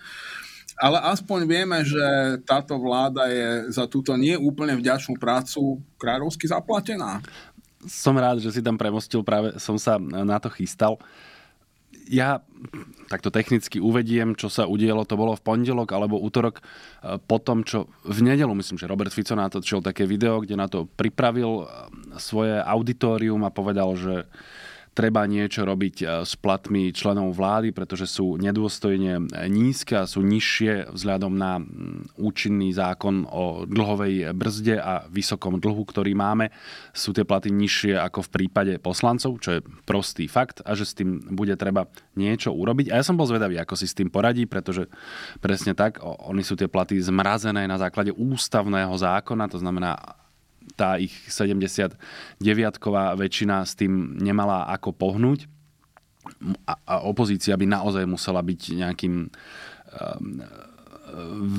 Ale aspoň vieme, že táto vláda je za túto nie úplne vďačnú prácu kráľovsky zaplatená. Som rád, že si tam premostil, práve som sa na to chystal ja takto technicky uvediem, čo sa udielo, to bolo v pondelok alebo útorok e, po tom, čo v nedelu, myslím, že Robert Fico natočil také video, kde na to pripravil e, svoje auditorium a povedal, že treba niečo robiť e, s platmi členov vlády, pretože sú nedôstojne nízke a sú nižšie vzhľadom na účinný zákon o dlhovej brzde a vysokom dlhu, ktorý máme. Sú tie platy nižšie ako v prípade poslancov, čo je prostý fakt a že s tým bude treba niečo urobiť. A ja som bol zvedavý, ako si s tým poradí, pretože presne tak, oni sú tie platy zmrazené na základe ústavného zákona, to znamená tá ich 79-ková väčšina s tým nemala ako pohnúť a, opozícia by naozaj musela byť nejakým um,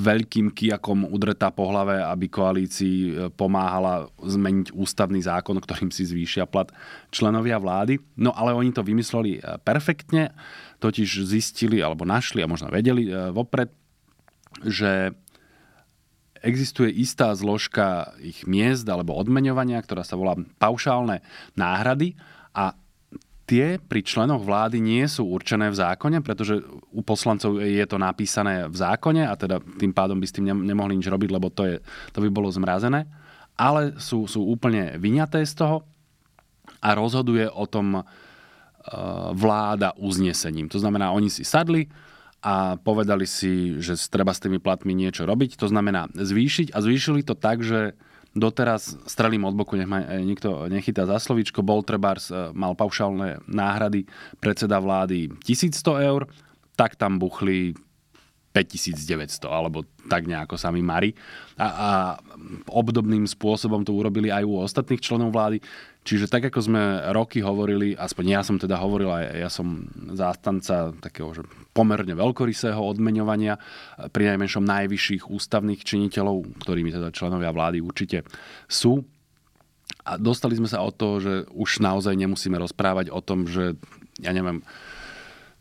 veľkým kijakom udretá po hlave, aby koalícii e, pomáhala zmeniť ústavný zákon, ktorým si zvýšia plat členovia vlády. No ale oni to vymysleli e, perfektne, totiž zistili alebo našli a možno vedeli e, vopred, že existuje istá zložka ich miest alebo odmeňovania, ktorá sa volá paušálne náhrady a tie pri členoch vlády nie sú určené v zákone, pretože u poslancov je to napísané v zákone a teda tým pádom by s tým nemohli nič robiť, lebo to, je, to by bolo zmrazené, ale sú, sú úplne vyňaté z toho a rozhoduje o tom uh, vláda uznesením. To znamená, oni si sadli, a povedali si, že treba s tými platmi niečo robiť. To znamená zvýšiť a zvýšili to tak, že doteraz, strelím od boku, nech ma e, nikto nechytá za slovíčko, bol trebárs, e, mal paušálne náhrady predseda vlády 1100 eur, tak tam buchli 5900, alebo tak nejako sa mi marí. A, a obdobným spôsobom to urobili aj u ostatných členov vlády. Čiže tak, ako sme roky hovorili, aspoň ja som teda hovoril, ja som zástanca takého že pomerne veľkorysého odmeňovania pri najmenšom najvyšších ústavných činiteľov, ktorými teda členovia vlády určite sú. A dostali sme sa o to, že už naozaj nemusíme rozprávať o tom, že ja neviem,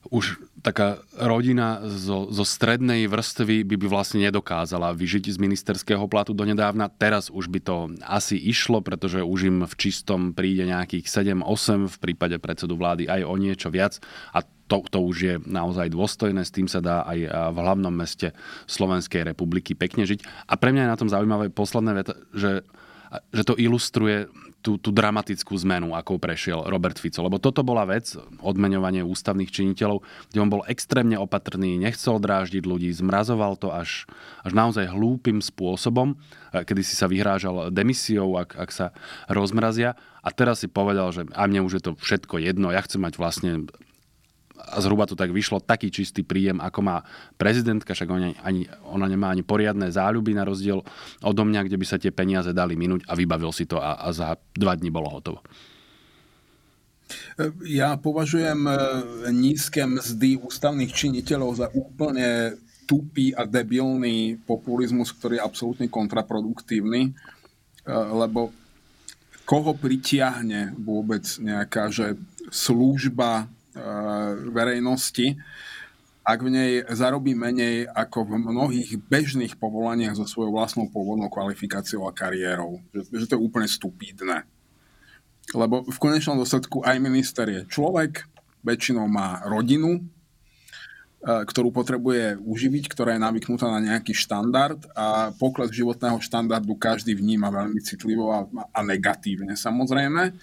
už taká rodina zo, zo strednej vrstvy by, by vlastne nedokázala vyžiť z ministerského platu donedávna. Teraz už by to asi išlo, pretože už im v čistom príde nejakých 7-8, v prípade predsedu vlády aj o niečo viac a to, to už je naozaj dôstojné, s tým sa dá aj v hlavnom meste Slovenskej republiky pekne žiť. A pre mňa je na tom zaujímavé posledné veta, že, že to ilustruje tú, tú dramatickú zmenu, akou prešiel Robert Fico. Lebo toto bola vec, odmeňovanie ústavných činiteľov, kde on bol extrémne opatrný, nechcel dráždiť ľudí, zmrazoval to až, až naozaj hlúpým spôsobom, kedy si sa vyhrážal demisiou, ak, ak sa rozmrazia. A teraz si povedal, že a mne už je to všetko jedno, ja chcem mať vlastne a zhruba to tak vyšlo, taký čistý príjem, ako má prezidentka, však ona, ani, ona nemá ani poriadne záľuby na rozdiel odo mňa, kde by sa tie peniaze dali minúť a vybavil si to a, a za dva dní bolo hotovo. Ja považujem e, nízke mzdy ústavných činiteľov za úplne tupý a debilný populizmus, ktorý je absolútne kontraproduktívny, e, lebo koho pritiahne vôbec nejaká že služba verejnosti, ak v nej zarobí menej ako v mnohých bežných povolaniach so svojou vlastnou pôvodnou kvalifikáciou a kariérou. Že, že to je úplne stupidné. Lebo v konečnom dôsledku aj minister je človek, väčšinou má rodinu, eh, ktorú potrebuje uživiť, ktorá je navyknutá na nejaký štandard a pokles životného štandardu každý vníma veľmi citlivo a, a negatívne samozrejme.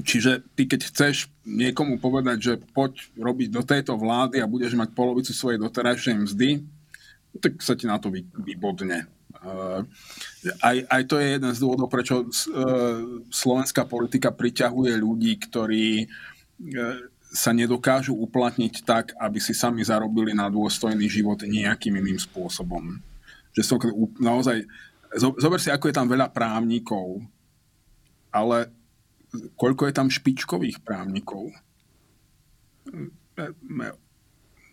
Čiže ty keď chceš niekomu povedať, že poď robiť do tejto vlády a budeš mať polovicu svojej doterajšej mzdy, tak sa ti na to vybodne. Uh, aj, aj to je jeden z dôvodov, prečo uh, slovenská politika priťahuje ľudí, ktorí uh, sa nedokážu uplatniť tak, aby si sami zarobili na dôstojný život nejakým iným spôsobom. Že som naozaj... Zober si, ako je tam veľa právnikov, ale koľko je tam špičkových právnikov.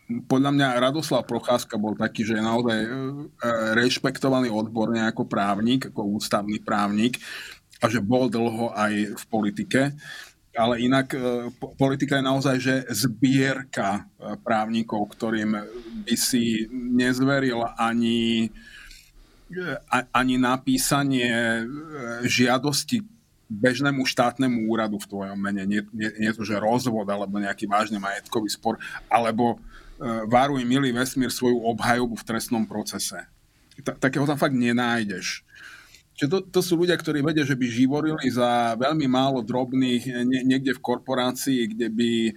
Podľa mňa Radoslav Procházka bol taký, že je naozaj e, rešpektovaný odborne ako právnik, ako ústavný právnik a že bol dlho aj v politike ale inak e, politika je naozaj že zbierka e, právnikov, ktorým by si nezveril ani, ani napísanie žiadosti bežnému štátnemu úradu v tvojom mene. Nie, nie, nie to, že rozvod alebo nejaký vážny majetkový spor, alebo varuj milý vesmír svoju obhajobu v trestnom procese. Takého tam fakt nenájdeš. Čiže to, to sú ľudia, ktorí vedia, že by živorili za veľmi málo drobných nie, niekde v korporácii, kde by e,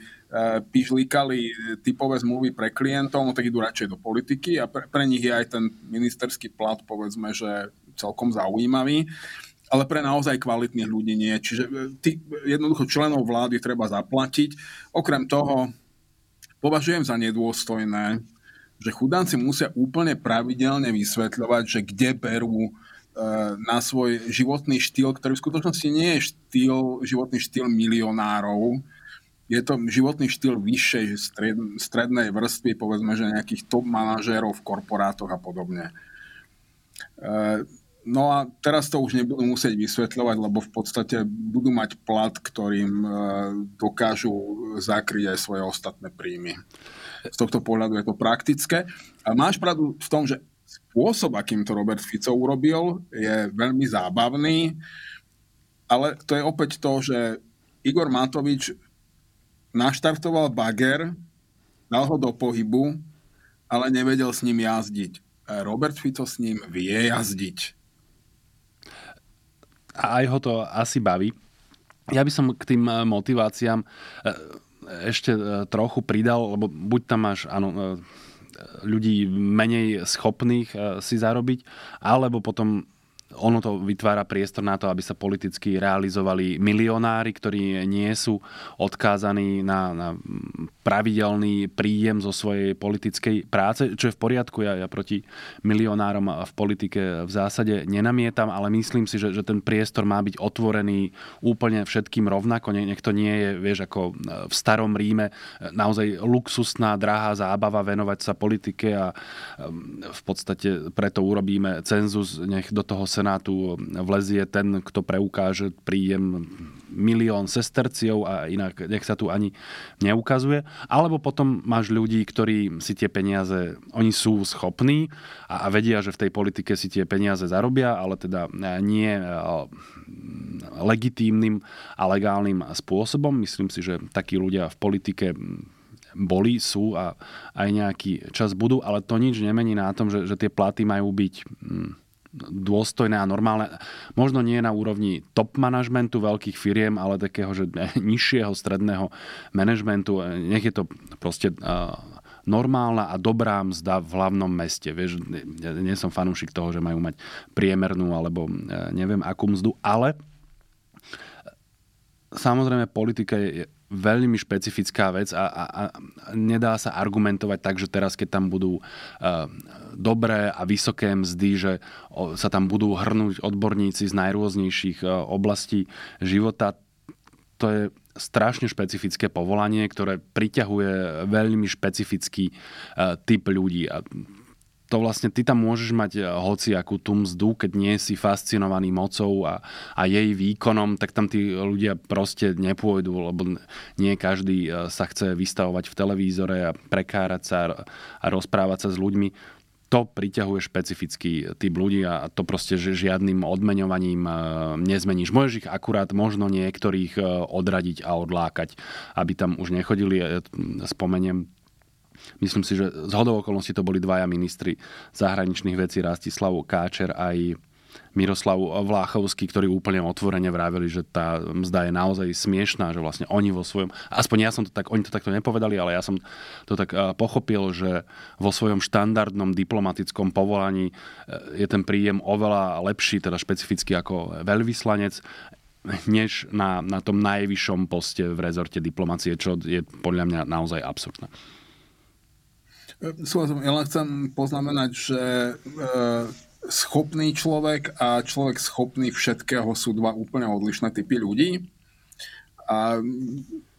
pižlikali typové zmluvy pre klientov, no tak idú radšej do politiky a pre, pre nich je aj ten ministerský plat, povedzme, že celkom zaujímavý ale pre naozaj kvalitných ľudí nie. Čiže e, ty, jednoducho členov vlády treba zaplatiť. Okrem toho považujem za nedôstojné, že chudánci musia úplne pravidelne vysvetľovať, že kde berú Eh, na svoj životný štýl, ktorý v skutočnosti nie je štýl, životný štýl milionárov, je to životný štýl vyššej stred, strednej vrstvy, povedzme, že nejakých top manažérov v korporátoch a podobne. Eh, no a teraz to už nebudú musieť vysvetľovať, lebo v podstate budú mať plat, ktorým eh, dokážu zakryť aj svoje ostatné príjmy. Z tohto pohľadu je to praktické. A máš pravdu v tom, že spôsob, akým to Robert Fico urobil, je veľmi zábavný, ale to je opäť to, že Igor Matovič naštartoval bager, dal ho do pohybu, ale nevedel s ním jazdiť. Robert Fico s ním vie jazdiť. A aj ho to asi baví. Ja by som k tým eh, motiváciám eh, ešte eh, trochu pridal, lebo buď tam máš, áno, ľudí menej schopných si zarobiť, alebo potom ono to vytvára priestor na to, aby sa politicky realizovali milionári, ktorí nie sú odkázaní na, na pravidelný príjem zo svojej politickej práce, čo je v poriadku. Ja, ja proti milionárom v politike v zásade nenamietam, ale myslím si, že, že ten priestor má byť otvorený úplne všetkým rovnako. Nech to nie je, vieš, ako v starom Ríme naozaj luxusná, drahá zábava venovať sa politike a v podstate preto urobíme cenzus, nech do toho Senátu vlezie ten, kto preukáže príjem milión sesterciov a inak nech sa tu ani neukazuje. Alebo potom máš ľudí, ktorí si tie peniaze, oni sú schopní a, a vedia, že v tej politike si tie peniaze zarobia, ale teda nie e, legitímnym a legálnym spôsobom. Myslím si, že takí ľudia v politike boli, sú a aj nejaký čas budú, ale to nič nemení na tom, že, že tie platy majú byť dôstojné a normálne. Možno nie na úrovni top manažmentu veľkých firiem, ale takého, že nižšieho stredného manažmentu. Nech je to proste normálna a dobrá mzda v hlavnom meste. Vieš, ja nie som fanúšik toho, že majú mať priemernú alebo e, neviem akú mzdu, ale samozrejme politika je veľmi špecifická vec a, a, a nedá sa argumentovať tak, že teraz, keď tam budú uh, dobré a vysoké mzdy, že o, sa tam budú hrnúť odborníci z najrôznejších uh, oblastí života, to je strašne špecifické povolanie, ktoré priťahuje veľmi špecifický uh, typ ľudí. A to vlastne ty tam môžeš mať eh, hoci akú tú mzdu, keď nie si fascinovaný mocou a, a jej výkonom, tak tam tí ľudia proste nepôjdu, lebo nie každý eh, sa chce vystavovať v televízore a prekárať sa a rozprávať sa s ľuďmi to priťahuje špecifický typ ľudí a to proste že žiadnym odmeňovaním eh, nezmeníš. Môžeš ich akurát možno niektorých odradiť a odlákať, aby tam už nechodili. Spomeniem Myslím si, že z hodou okolností to boli dvaja ministri zahraničných vecí, Rastislav Káčer aj Miroslav Vláchovský, ktorí úplne otvorene vraveli, že tá mzda je naozaj smiešná, že vlastne oni vo svojom, aspoň ja som to tak, oni to takto nepovedali, ale ja som to tak eh, pochopil, že vo svojom štandardnom diplomatickom povolaní eh, je ten príjem oveľa lepší, teda špecificky ako veľvyslanec než na, na tom najvyššom poste v rezorte diplomacie, čo je podľa mňa naozaj absurdné. Súhlasím, ja len chcem poznamenať, že e, schopný človek a človek schopný všetkého sú dva úplne odlišné typy ľudí a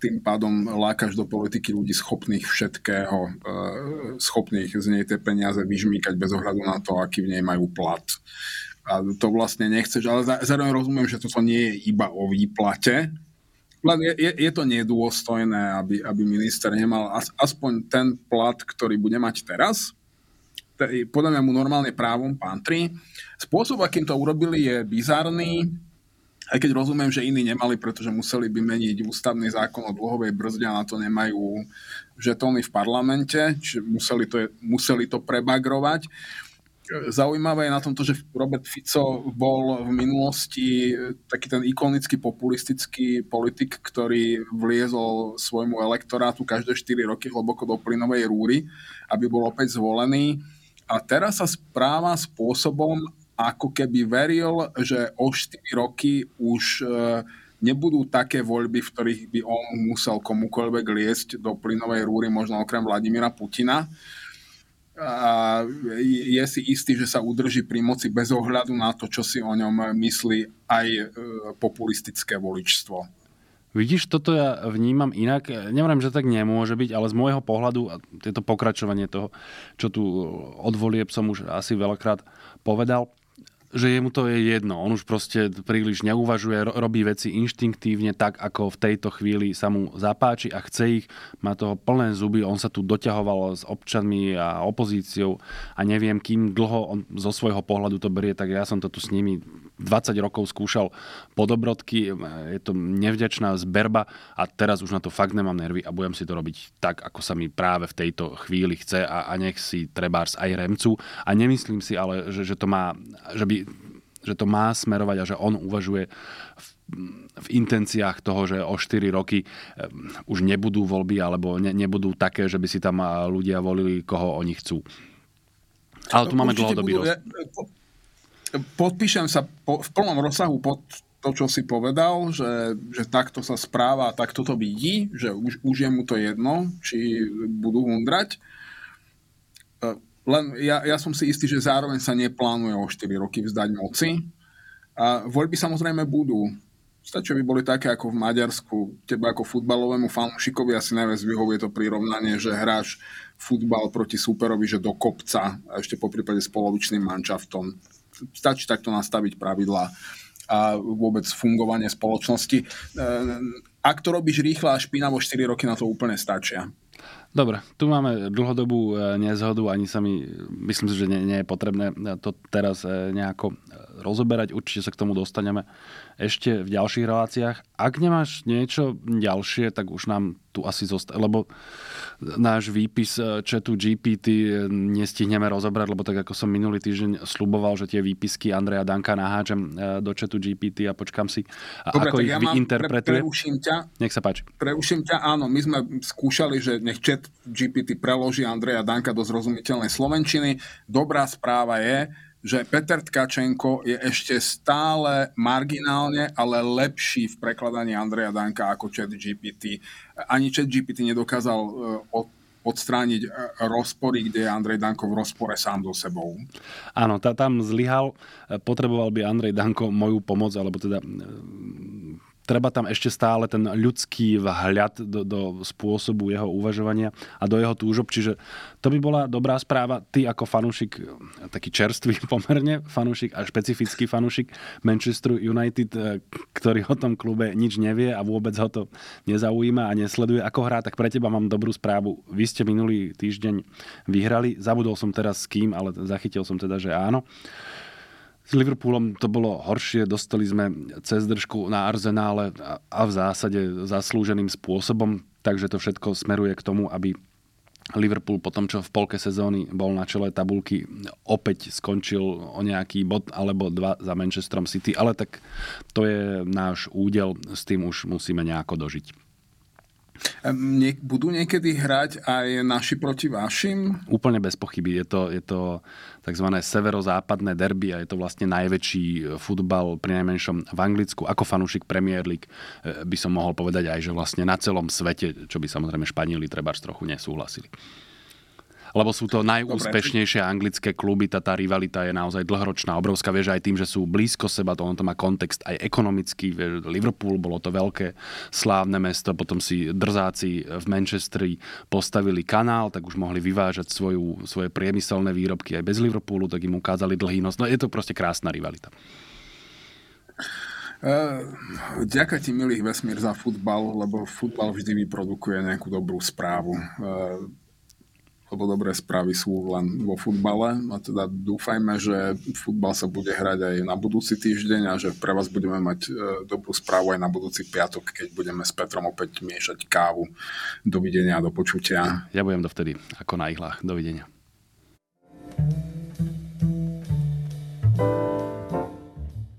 tým pádom lákaš do politiky ľudí schopných všetkého, e, schopných z nej tie peniaze vyžmýkať bez ohľadu na to, aký v nej majú plat. A to vlastne nechceš, ale zároveň rozumiem, že toto nie je iba o výplate, len je, je, to nedôstojné, aby, aby minister nemal as, aspoň ten plat, ktorý bude mať teraz. Podľa mňa mu normálne právom pantrí. Spôsob, akým to urobili, je bizarný, aj keď rozumiem, že iní nemali, pretože museli by meniť ústavný zákon o dlhovej brzde a na to nemajú žetóny v parlamente, čiže museli to, museli to prebagrovať. Zaujímavé je na tomto, že Robert Fico bol v minulosti taký ten ikonický populistický politik, ktorý vliezol svojmu elektorátu každé 4 roky hlboko do plynovej rúry, aby bol opäť zvolený. A teraz sa správa spôsobom, ako keby veril, že o 4 roky už e, nebudú také voľby, v ktorých by on musel komukoľvek liesť do plynovej rúry, možno okrem Vladimíra Putina a je si istý, že sa udrží pri moci bez ohľadu na to, čo si o ňom myslí aj e, populistické voličstvo. Vidíš, toto ja vnímam inak. Neviem, že tak nemôže byť, ale z môjho pohľadu, a je to pokračovanie toho, čo tu od volieb som už asi veľakrát povedal, že jemu to je jedno. On už proste príliš neuvažuje, robí veci inštinktívne tak, ako v tejto chvíli sa mu zapáči a chce ich. Má toho plné zuby, on sa tu doťahoval s občanmi a opozíciou a neviem, kým dlho on zo svojho pohľadu to berie, tak ja som to tu s nimi 20 rokov skúšal po dobrodky, je to nevďačná zberba a teraz už na to fakt nemám nervy a budem si to robiť tak, ako sa mi práve v tejto chvíli chce a, a nech si trebárs aj remcu. A nemyslím si ale, že, že to má, že by že to má smerovať a že on uvažuje v, v intenciách toho, že o 4 roky um, už nebudú voľby alebo ne, nebudú také, že by si tam ľudia volili, koho oni chcú. Ale tu máme dlhodobý budú, podpíšem sa po, v plnom rozsahu pod to, čo si povedal, že, že takto sa správa a takto to vidí, že už, už je mu to jedno, či budú hundrať. E, len ja, ja som si istý, že zároveň sa neplánuje o 4 roky vzdať moci. A voľby samozrejme budú. Stačí, by boli také ako v Maďarsku. Teba ako futbalovému fanúšikovi asi najviac vyhovuje to prirovnanie, že hráš futbal proti superovi, že do kopca a ešte po prípade s polovičným manšaftom stačí takto nastaviť pravidlá a vôbec fungovanie spoločnosti. E, ak to robíš rýchlo a špinavo, 4 roky na to úplne stačia. Dobre, tu máme dlhodobú e, nezhodu, ani sa mi, myslím si, že nie, nie je potrebné to teraz e, nejako rozoberať, určite sa k tomu dostaneme ešte v ďalších reláciách. Ak nemáš niečo ďalšie, tak už nám tu asi zostane, lebo náš výpis chatu GPT nestihneme rozobrať, lebo tak ako som minulý týždeň sluboval, že tie výpisky Andreja Danka naháčem e, do chatu GPT a počkam si, Dobre, ako ich ja vyinterpretuje. Pre, preuším ťa. Nech sa páči. Preuším ťa, áno, my sme skúšali, že nech chat GPT preloží Andreja Danka do zrozumiteľnej slovenčiny. Dobrá správa je, že Peter Tkačenko je ešte stále marginálne, ale lepší v prekladaní Andreja Danka ako chat GPT. Ani chat GPT nedokázal e, odstrániť e, rozpory, kde je Andrej Danko v rozpore sám so sebou. Áno, tá, tam zlyhal. Potreboval by Andrej Danko moju pomoc, alebo teda treba tam ešte stále ten ľudský vhľad do, do spôsobu jeho uvažovania a do jeho túžob. Čiže to by bola dobrá správa. Ty ako fanúšik, taký čerstvý pomerne fanúšik a špecifický fanúšik Manchester United, eh, ktorý o tom klube nič nevie a vôbec ho to nezaujíma a nesleduje, ako hrá, tak pre teba mám dobrú správu. Vy ste minulý týždeň vyhrali. Zabudol som teraz s kým, ale zachytil som teda, že áno. S Liverpoolom to bolo horšie, dostali sme cez držku na arzenále a v zásade zaslúženým spôsobom, takže to všetko smeruje k tomu, aby Liverpool po tom, čo v polke sezóny bol na čele tabulky, opäť skončil o nejaký bod alebo dva za Manchesterom City, ale tak to je náš údel, s tým už musíme nejako dožiť. Nie, budú niekedy hrať aj naši proti vašim? Úplne bez pochyby. Je to, je to tzv. severozápadné derby a je to vlastne najväčší futbal pri najmenšom v Anglicku. Ako fanúšik Premier League eh, by som mohol povedať aj, že vlastne na celom svete, čo by samozrejme Španieli treba trochu nesúhlasili lebo sú to najúspešnejšie anglické kluby, tá, tá rivalita je naozaj dlhoročná, obrovská, vieš, aj tým, že sú blízko seba, to on to má kontext aj ekonomický, vieš, Liverpool bolo to veľké slávne mesto, potom si drzáci v Manchesteri postavili kanál, tak už mohli vyvážať svoju, svoje priemyselné výrobky aj bez Liverpoolu, tak im ukázali dlhý nos. No je to proste krásna rivalita. Uh, ďakujem ti, milých vesmír, za futbal, lebo futbal vždy vyprodukuje nejakú dobrú správu lebo dobré správy sú len vo futbale a teda dúfajme, že futbal sa bude hrať aj na budúci týždeň a že pre vás budeme mať e, dobrú správu aj na budúci piatok, keď budeme s Petrom opäť miešať kávu. Dovidenia, do počutia. Ja budem dovtedy ako na ihlách. Dovidenia. thank you